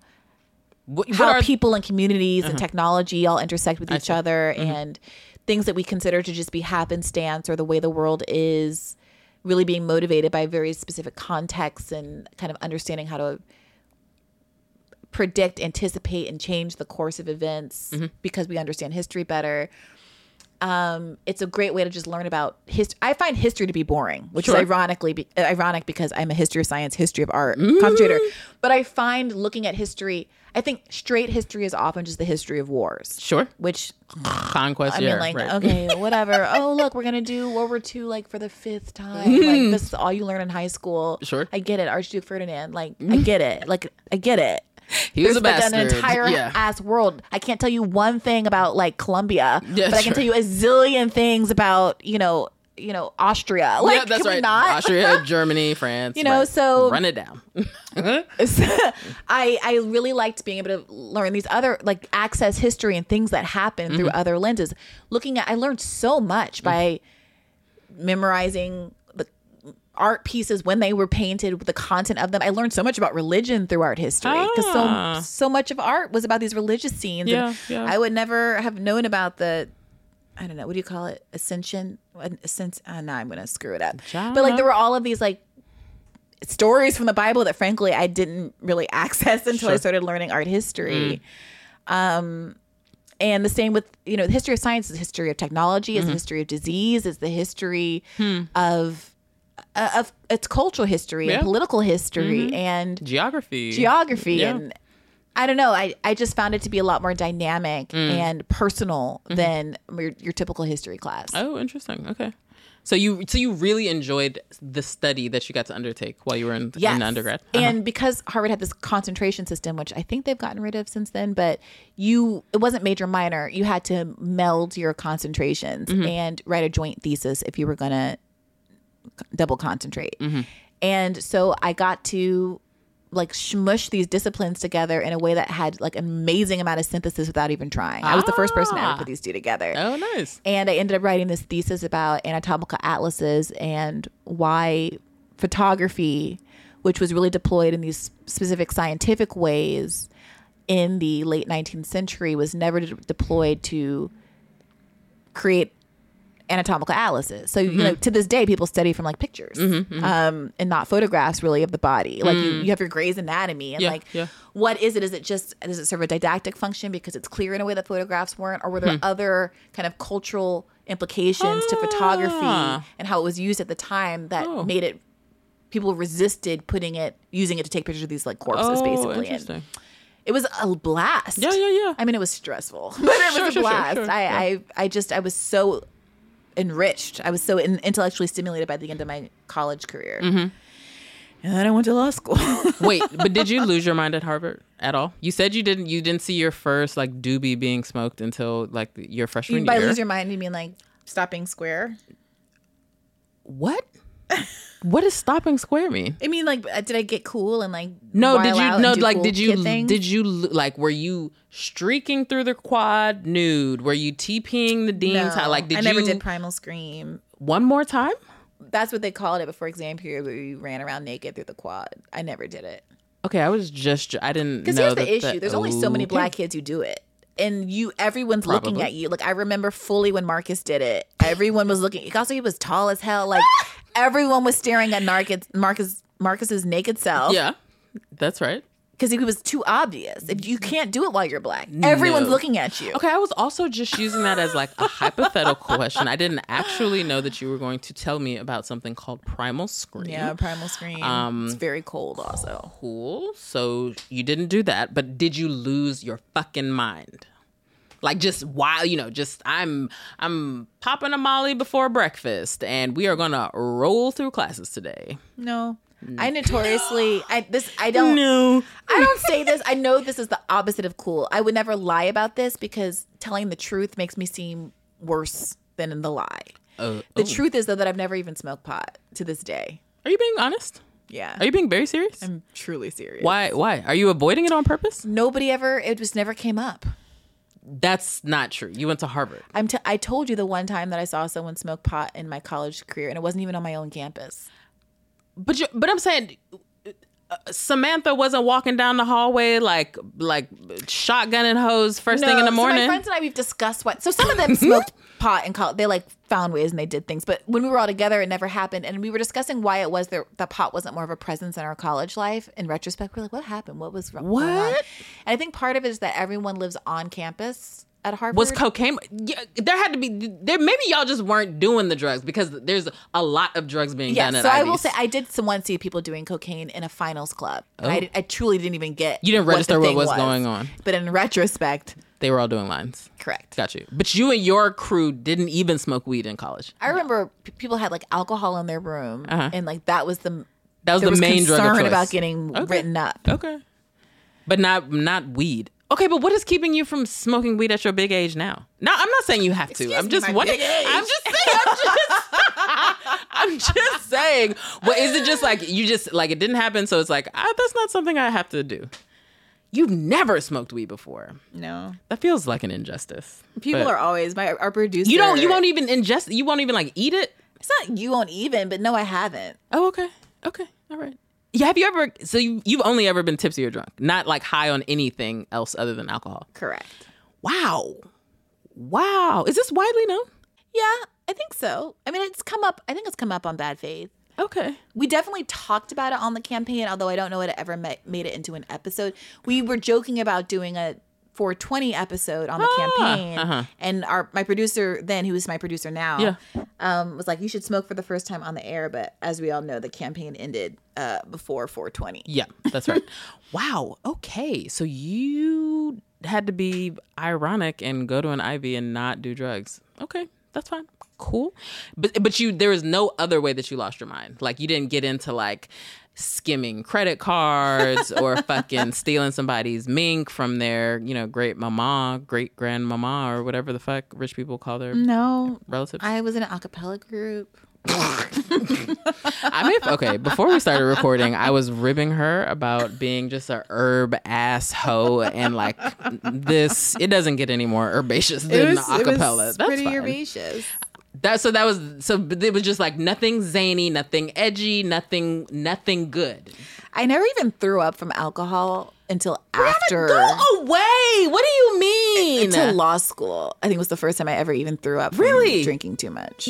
What, what how are- people and communities and technology all intersect with each other and things that we consider to just be happenstance or the way the world is really being motivated by very specific contexts and kind of understanding how to predict anticipate and change the course of events mm-hmm. because we understand history better um, it's a great way to just learn about history. I find history to be boring, which Sure. is ironically be- uh, ironic because I'm a history of science, history of art concentrator. But I find looking at history, I think straight history is often just the history of wars, sure which conquest? I yeah, mean, like, right. okay, [LAUGHS] whatever. oh, look, we're gonna do World War II like for the fifth time. Like this is all you learn in high school. Sure. I get it, Archduke Ferdinand. Like, I get it. Like, I get it. He was a like, bastard. an entire yeah. ass world. I can't tell you one thing about like Colombia, Yeah, but I can sure. tell you a zillion things about you know, you know, Austria. Like, yeah, that's can we right. not? Austria, [LAUGHS] Germany, France. You know, right. so- run it down. [LAUGHS] [LAUGHS] I I really liked being able to learn these other like access history and things that happen through Mm-hmm. other lenses. Looking at I learned so much by memorizing art pieces when they were painted, with the content of them. I learned so much about religion through art history because Ah. so so much of art was about these religious scenes. Yeah, and yeah. I would never have known about the I don't know what do you call it ascension. Ascent. Uh, now I'm gonna screw it up. But like there were all of these like stories from the Bible that frankly I didn't really [LAUGHS] access until I started learning art history. Um, and the same with you know the history of science is the history of technology, is the history of disease, is the history of uh, of its cultural history Yeah. and political history and Geography. geography Yeah. and I don't know. I, I just found it to be a lot more dynamic and personal than your, your typical history class. Oh, interesting. Okay. So you so you really enjoyed the study that you got to undertake while you were in, in undergrad. Uh-huh. And because Harvard had this concentration system, which I think they've gotten rid of since then, but you it wasn't major minor. You had to meld your concentrations Mm-hmm. and write a joint thesis if you were gonna double concentrate. Mm-hmm. And so I got to like smush these disciplines together in a way that had like amazing amount of synthesis without even trying. I was the first person to Ah. ever put these two together. oh, nice. And I ended up writing this thesis about anatomical atlases and why photography, which was really deployed in these specific scientific ways in the late 19th century, was never de- deployed to create anatomical atlases. So, you know, Mm-hmm. to this day, people study from like pictures um, and not photographs really of the body. Like you, you have your Gray's Anatomy and Mm. Yeah, like, yeah. what is it? Is it just, does it serve a didactic function because it's clear in a way that photographs weren't? Or were there other kind of cultural implications to Ah. photography and how it was used at the time that Oh. made it, people resisted putting it, using it to take pictures of these like corpses Oh, basically. And interesting. it was a blast. Yeah, yeah, yeah. I mean, it was stressful, [LAUGHS] but it Sure, was a sure, sure, blast. sure, I. I, I just, I was so enriched. I was so in, intellectually stimulated by the end of my college career. Mm-hmm. And then I went to law school. [LAUGHS] Wait, but did you lose your mind at Harvard at all? You said you didn't. You didn't see your first like doobie being smoked until like your freshman by year. By lose your mind, you mean like stopping square? what? What does stopping square mean? I mean, like, uh, did I get cool and like No, did you no like cool did you did you like were you streaking through the quad nude? Were you TPing the dean's No, house? Like did I you never did primal scream. one more time? That's what they called it before exam period, where you ran around naked through the quad. I never did it. Okay, I was just I didn't Because here's the issue: there's only so many Okay. black kids who do it, and you, everyone's looking at you. Like I remember fully when Marcus did it. Everyone was looking. Also, he was tall as hell. Like [LAUGHS] everyone was staring at Marcus, Marcus, Marcus's naked self. Yeah, that's right. because he was too obvious. If you can't do it while you're black, everyone's No. looking at you. Okay, I was also just using that as like a hypothetical question. I didn't actually know that you were going to tell me about something called primal scream. Yeah, primal scream. Um, it's very cold, also. Cool. So you didn't do that, but did you lose your fucking mind? Like just while you know, just I'm I'm popping a Molly before breakfast, and we are gonna roll through classes today. No, I notoriously, I this, I don't. No. I don't say this. I know this is the opposite of cool. I would never lie about this because telling the truth makes me seem worse than in the lie. Uh, The oh. truth is though that I've never even smoked pot to this day. Are you being honest? Yeah. Are you being very serious? I'm truly serious. why? Why? Are you avoiding it on purpose? Nobody ever. It just never came up. That's not true. You went to Harvard. I'm. T- I told you the one time that I saw someone smoke pot in my college career, and it wasn't even on my own campus. But you, but I'm saying uh, Samantha wasn't walking down the hallway like like shotgunning hose first thing in the morning. so my friends and I, we've discussed what. So some of them [LAUGHS] smoked pot and college. They like found ways and they did things. But when we were all together, it never happened. And we were discussing why it was that the pot wasn't more of a presence in our college life. In retrospect, we're like, what happened? What was wrong? What? And I think part of it is that everyone lives on campus at Harvard. was cocaine? Yeah, there had to be. There maybe y'all just weren't doing the drugs because there's a lot of drugs being yeah, done at so I will say I did some once see people doing cocaine in a finals club. And I, I truly didn't even get Oh. You didn't what register what thing was going on. But in retrospect, they were all doing lines. correct. Got you. But you and your crew didn't even smoke weed in college. I remember p- people had like alcohol in their room, Uh-huh. and like that was the That was the was main drug concern choice. about getting Okay. written up. Okay. But not not weed. Okay, but what is keeping you from smoking weed at your big age now? No, I'm not saying you have to. Excuse I'm just wondering. I'm just saying. I'm just, [LAUGHS] I'm just saying. What is it? Just like you just like it didn't happen, so it's like ah, that's not something I have to do. You've never smoked weed before. No, That feels like an injustice. people But are always my our producer. You don't. You won't even ingest. You won't even like eat it. It's not you won't even, but no, I haven't. Oh, okay. Okay. All right. Yeah. Have you ever? So you, you've only ever been tipsy or drunk, not like high on anything else other than alcohol. Correct. Wow. Wow. Is this widely known? Yeah, I think so. I mean, it's come up. I think it's come up on Bad Faith. Okay. We definitely talked about it on the campaign, although I don't know it ever ma- made it into an episode. We were joking about doing a 420 episode on the Ah, campaign, uh-huh. and our my producer then, who is my producer now, Yeah. um, was like, "You should smoke for the first time on the air." But as we all know, the campaign ended uh, before 420. Yeah, that's right. [LAUGHS] wow. Okay. So you had to be ironic and go to an Ivy and not do drugs. Okay, that's fine. Cool. But but you there is no other way that you lost your mind. Like you didn't get into like skimming credit cards or [LAUGHS] fucking stealing somebody's mink from their, you know, great mama, great grandmama or whatever the fuck rich people call their No, relatives. I was in an a cappella group. I mean, okay, before we started recording, I was ribbing her about being just a herb ass hoe and like this. It doesn't get any more herbaceous than acapella. That's pretty fine. herbaceous. That so that was so it was just like nothing zany, nothing edgy, nothing nothing good. I never even threw up from alcohol until after. Go away! What do you mean? Until law school, I think was the first time I ever even threw up. From Really? drinking too much.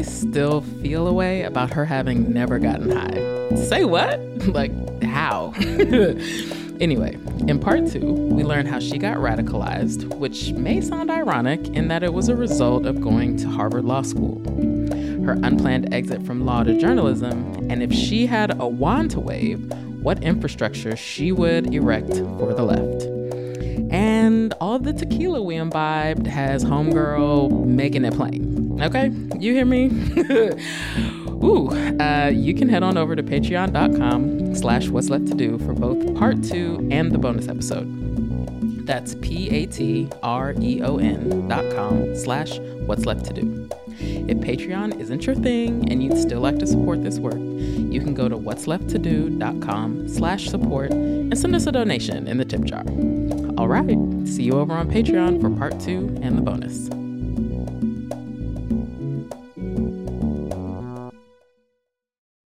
I still feel a way about her having never gotten high. Say what? [LAUGHS] like, how? [LAUGHS] anyway, in part two, we learn how she got radicalized, which may sound ironic in that it was a result of going to Harvard Law School. Her unplanned exit from law to journalism, and if she had a wand to wave, what infrastructure she would erect for the left. And all the tequila we imbibed has Homegirl making it plain. Okay? You hear me? [LAUGHS] Ooh, uh, you can head on over to patreon.com slash what's left to do for both part two and the bonus episode. That's P-A-T-R-E-O-N dot com slash what's left to do. If Patreon isn't your thing and you'd still like to support this work, you can go to what's left to do.com slash support and send us a donation in the tip jar. All right, see you over on Patreon for part two and the bonus.